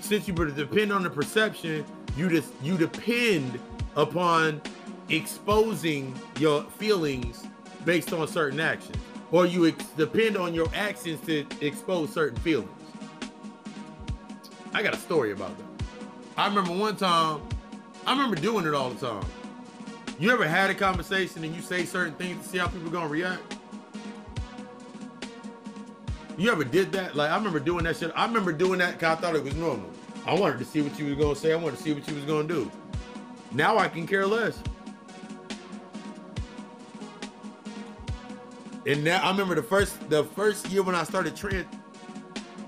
Since you depend on the perception, you just you depend upon exposing your feelings based on certain actions, or you ex- depend on your actions to expose certain feelings. I got a story about that. I remember one time, I remember doing it all the time. You ever had a conversation and you say certain things to see how people are gonna react? You ever did that? Like I remember doing that shit. I remember doing that because I thought it was normal. I wanted to see what you was gonna say. I wanted to see what you was gonna do. Now I can care less. And now I remember the first the first year when I started trans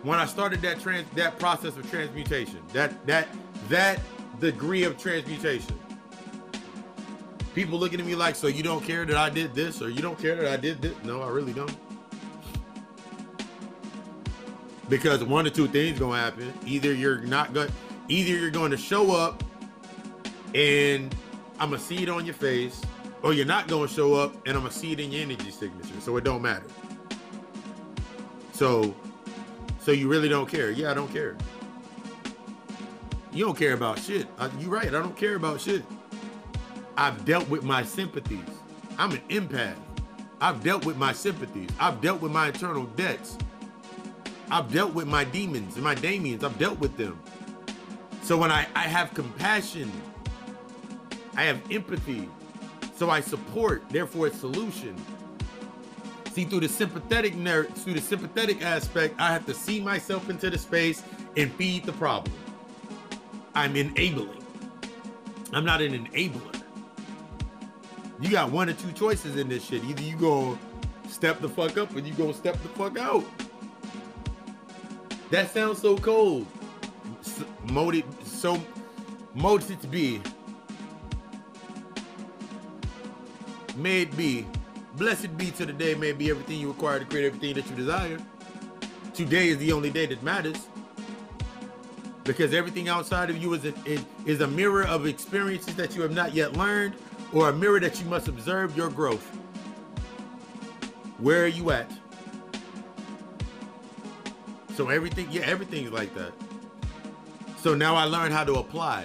when I started that trans that process of transmutation, that that that degree of transmutation. People looking at me like, so you don't care that I did this, or you don't care that I did this? No, I really don't. Because one or two things gonna happen. Either you're not gonna, either you're going to show up, and I'm gonna see it on your face, or you're not gonna show up, and I'm gonna see it in your energy signature. So it don't matter. So so you really don't care? Yeah, I don't care. You don't care about shit. You're right. I don't care about shit. I've dealt with my sympathies. I'm an empath. I've dealt with my sympathies. I've dealt with my internal debts. I've dealt with my demons and my damians. I've dealt with them. So when I, I have compassion, I have empathy. So I support, therefore it's solution. See, through the sympathetic ner- through the sympathetic aspect, I have to see myself into the space and feed the problem. I'm enabling. I'm not an enabler. You got one or two choices in this shit. Either you go step the fuck up or you go step the fuck out. That sounds so cold. So, Motive so motive to be. May it be Blessed be to the day, may be everything you require to create everything that you desire. Today is the only day that matters. Because everything outside of you is a, is a mirror of experiences that you have not yet learned, or a mirror that you must observe your growth. Where are you at? So everything, yeah, everything is like that. So now I learned how to apply.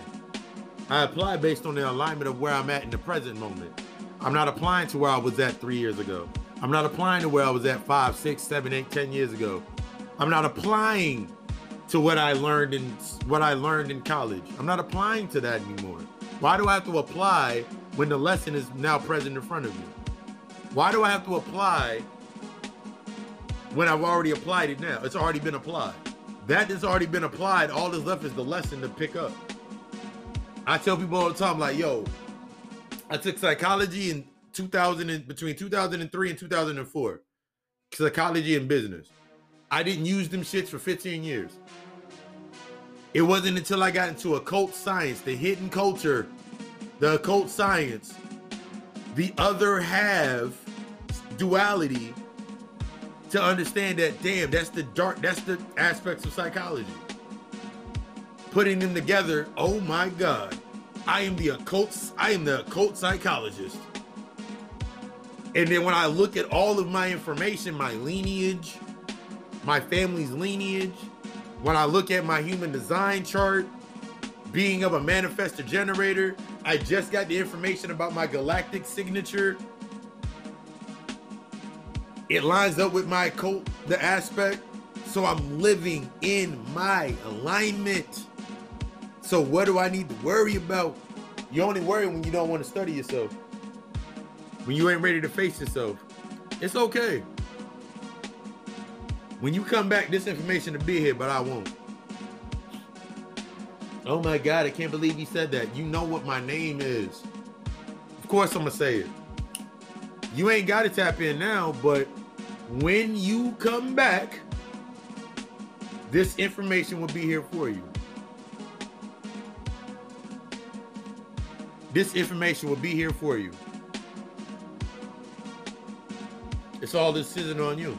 I apply based on the alignment of where I'm at in the present moment. I'm not applying to where I was at three years ago. I'm not applying to where I was at five, six, seven, eight, ten years ago. I'm not applying to what I learned in what I learned in college. I'm not applying to that anymore. Why do I have to apply when the lesson is now present in front of me? Why do I have to apply when I've already applied it now? It's already been applied. That has already been applied. All that's left is the lesson to pick up. I tell people all the time, like, yo, I took psychology in 2000 and between 2003 and 2004. Psychology and business. I didn't use them shits for 15 years. It wasn't until I got into occult science, the hidden culture, the occult science, the other half duality to understand that damn, that's the dark, that's the aspects of psychology. Putting them together, oh my God. I am the occult, I am the occult psychologist. And then when I look at all of my information, my lineage, my family's lineage, when I look at my human design chart, being of a manifestor generator, I just got the information about my galactic signature. It lines up with my cult, the aspect. So I'm living in my alignment. So what do I need to worry about? You only worry when you don't want to study yourself. When you ain't ready to face yourself. It's okay. When you come back, this information to be here, but I won't. Oh my God, I can't believe he said that. You know what my name is. Of course I'm gonna say it. You ain't gotta tap in now, but when you come back, this information will be here for you. This information will be here for you. It's all decision on you.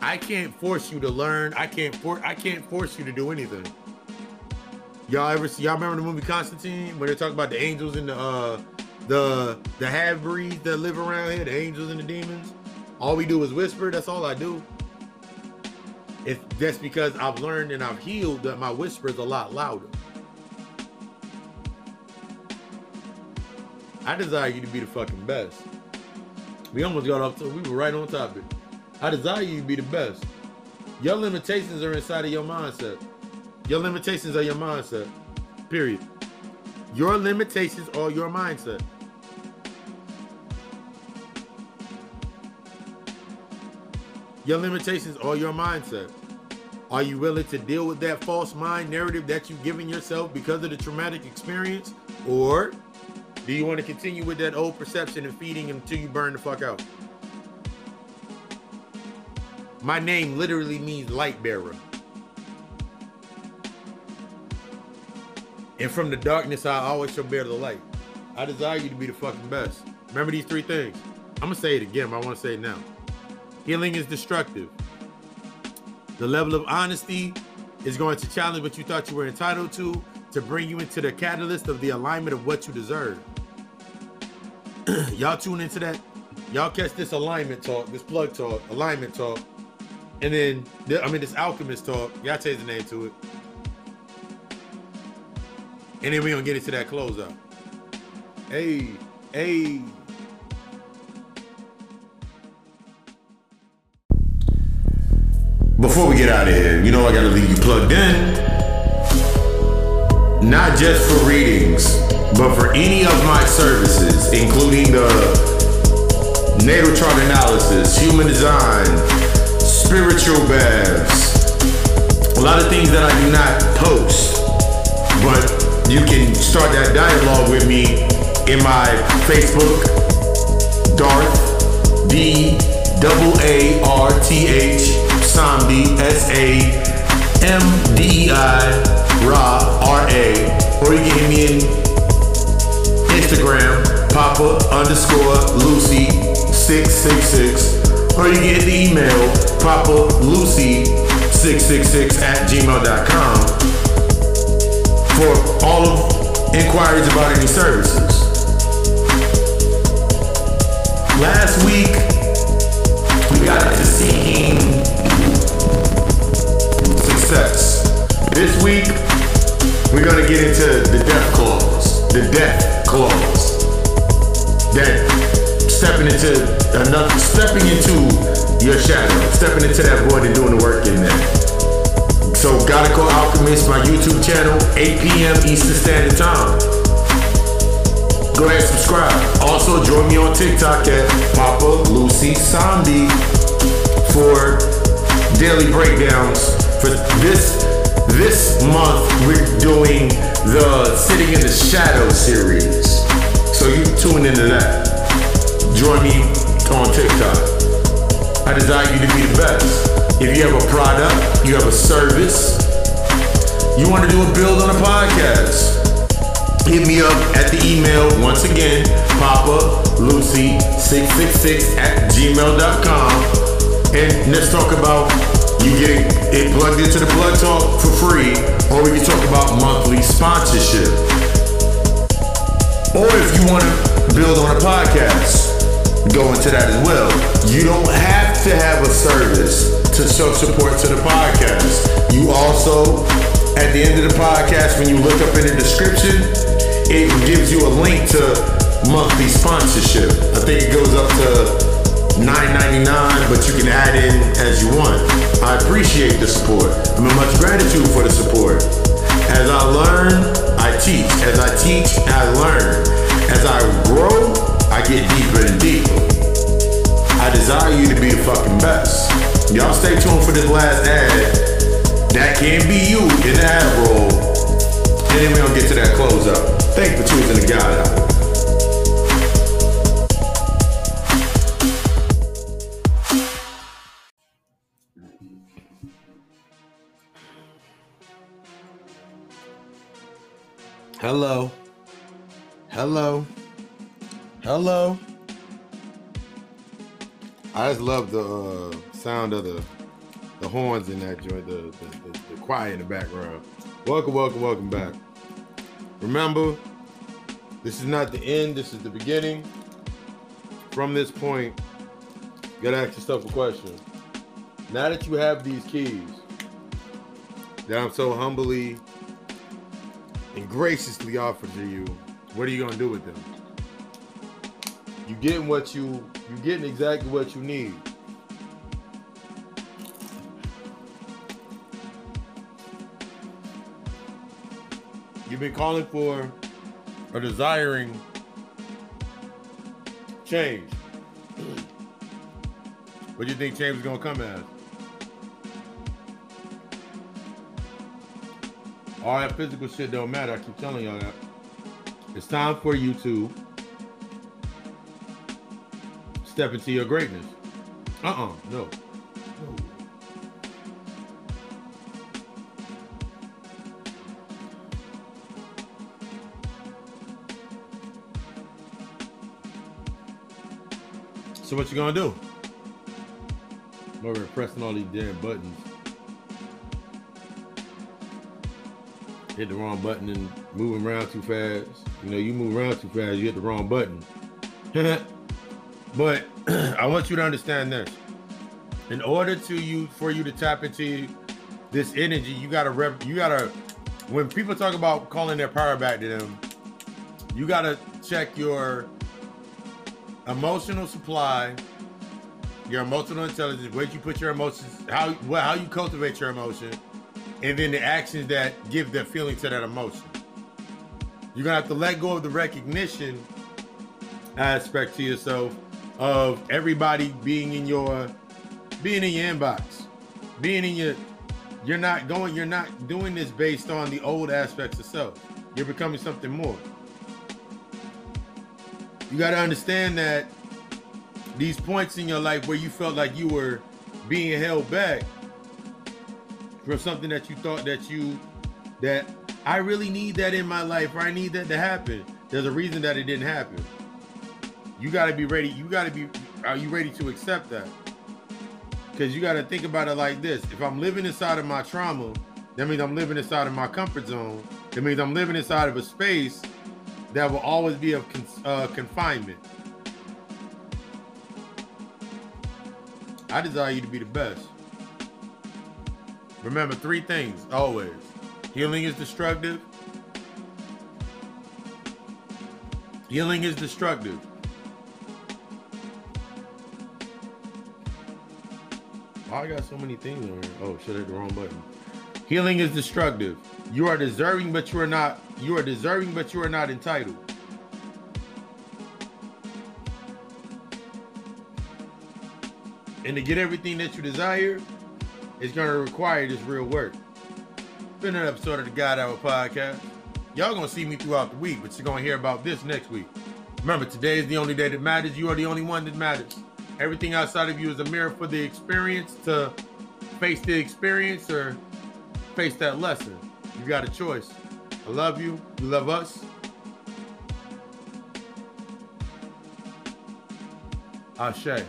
I can't force you to learn. I can't for I can't force you to do anything. Y'all ever see? Y'all remember the movie Constantine when they talk about the angels and the uh the the half breeds that live around here, the angels and the demons? All we do is whisper. That's all I do. If that's because I've learned and I've healed that my whisper is a lot louder. I desire you to be the fucking best. We almost got off to we were right on topic. I desire you to be the best. Your limitations are inside of your mindset. Your limitations are your mindset. Period. Your limitations are your mindset. Your limitations are your mindset. Are you willing to deal with that false mind narrative that you've given yourself because of the traumatic experience? Or do you want to continue with that old perception and feeding until you burn the fuck out? My name literally means light bearer. And from the darkness, I always shall bear the light. I desire you to be the fucking best. Remember these three things. I'm gonna say it again, but I want to say it now. Healing is destructive. The level of honesty is going to challenge what you thought you were entitled to, to bring you into the catalyst of the alignment of what you deserve. Y'all tune into that. Y'all catch this alignment talk, this plug talk, alignment talk, and then I mean this alchemist talk. Y'all change the name to it. And then we're gonna get into that closeout. Hey, hey. Before we get out of here, you know I gotta leave you plugged in. Not just for readings, but for any of my services, including the natal chart analysis, human design, spiritual baths, a lot of things that I do not post, but you can start that dialogue with me in my Facebook, Darth D double A R T H Samdi S A M D E I Ra R A, or you can hit me in Instagram, Papa underscore Lucy 666, or you can get the email Papa Lucy 666 at gmail.com for all of inquiries about any services. Last week, we got into seeing success. This week, we're gonna get into the death clause. The death clause. That stepping into another, stepping into your shadow, stepping into that void and doing the work in there. So, Gotta Go Alchemist, my YouTube channel, 8 p.m. Eastern Standard Time. Go ahead and subscribe. Also, join me on TikTok at Papa Lucy Samdi for daily breakdowns. For this this month, we're doing the Sitting in the Shadow series. So you tune into that. Join me on TikTok. I desire you to be the best. If you have a product, you have a service, you want to do a build on a podcast, hit me up at the email once again, Papa Lucy666 at gmail.com. And let's talk about you get it plugged into the Blood talk for free, or we can talk about monthly sponsorship. Or if you want to build on a podcast, go into that as well. You don't have to have a service to show support to the podcast. You also, at the end of the podcast, when you look up in the description, it gives you a link to monthly sponsorship. I think it goes up to $9.99, but you can add in as you want. I appreciate the support. I'm in much gratitude for the support. As I learn, I teach. As I teach, I learn. As I grow, I get deeper and deeper. I desire you to be the fucking best. Y'all stay tuned for this last ad. That can be you in the ad roll. And then we're gonna get to that close up. Thank for choosing the God Hour. Hello. Hello. Hello. I just love the uh, sound of the the horns in that joint, the, the, the, the quiet in the background. Welcome, welcome, welcome back. Remember, this is not the end, this is the beginning. From this point, you gotta ask yourself a question. Now that you have these keys that I'm so humbly and graciously offered to you, what are you gonna do with them? You getting what you you getting exactly what you need. You've been calling for or desiring change. What do you think change is gonna come as? All that physical shit don't matter. I keep telling y'all that. It's time for you to step into your greatness. Uh-uh, no. no. So what you gonna do? I'm over here pressing all these damn buttons. Hit the wrong button and moving around too fast. You know, you move around too fast, you hit the wrong button. but I want you to understand this. In order to you for you to tap into this energy, you gotta rep you gotta when people talk about calling their power back to them, you gotta check your emotional supply, your emotional intelligence, where you put your emotions, how how you cultivate your emotion, and then the actions that give the feeling to that emotion. You're gonna have to let go of the recognition aspect to yourself of everybody being in your being in your inbox, being in your you're not going, you're not doing this based on the old aspects of self. You're becoming something more you got to understand that these points in your life where you felt like you were being held back from something that you thought that you that I really need that in my life or I need that to happen. There's a reason that it didn't happen. You got to be ready. You got to be are you ready to accept that? Cuz you got to think about it like this. If I'm living inside of my trauma, that means I'm living inside of my comfort zone. That means I'm living inside of a space that will always be of uh, confinement. I desire you to be the best. Remember three things always healing is destructive, healing is destructive. I got so many things on here. Oh, should I hit the wrong button? Healing is destructive. You are deserving, but you are not. You are deserving, but you are not entitled. And to get everything that you desire, it's going to require this real work. Been an episode of the God Hour podcast. Y'all gonna see me throughout the week, but you're gonna hear about this next week. Remember, today is the only day that matters. You are the only one that matters. Everything outside of you is a mirror for the experience to face the experience or face that lesson. You got a choice. I love you. You love us. Ashe.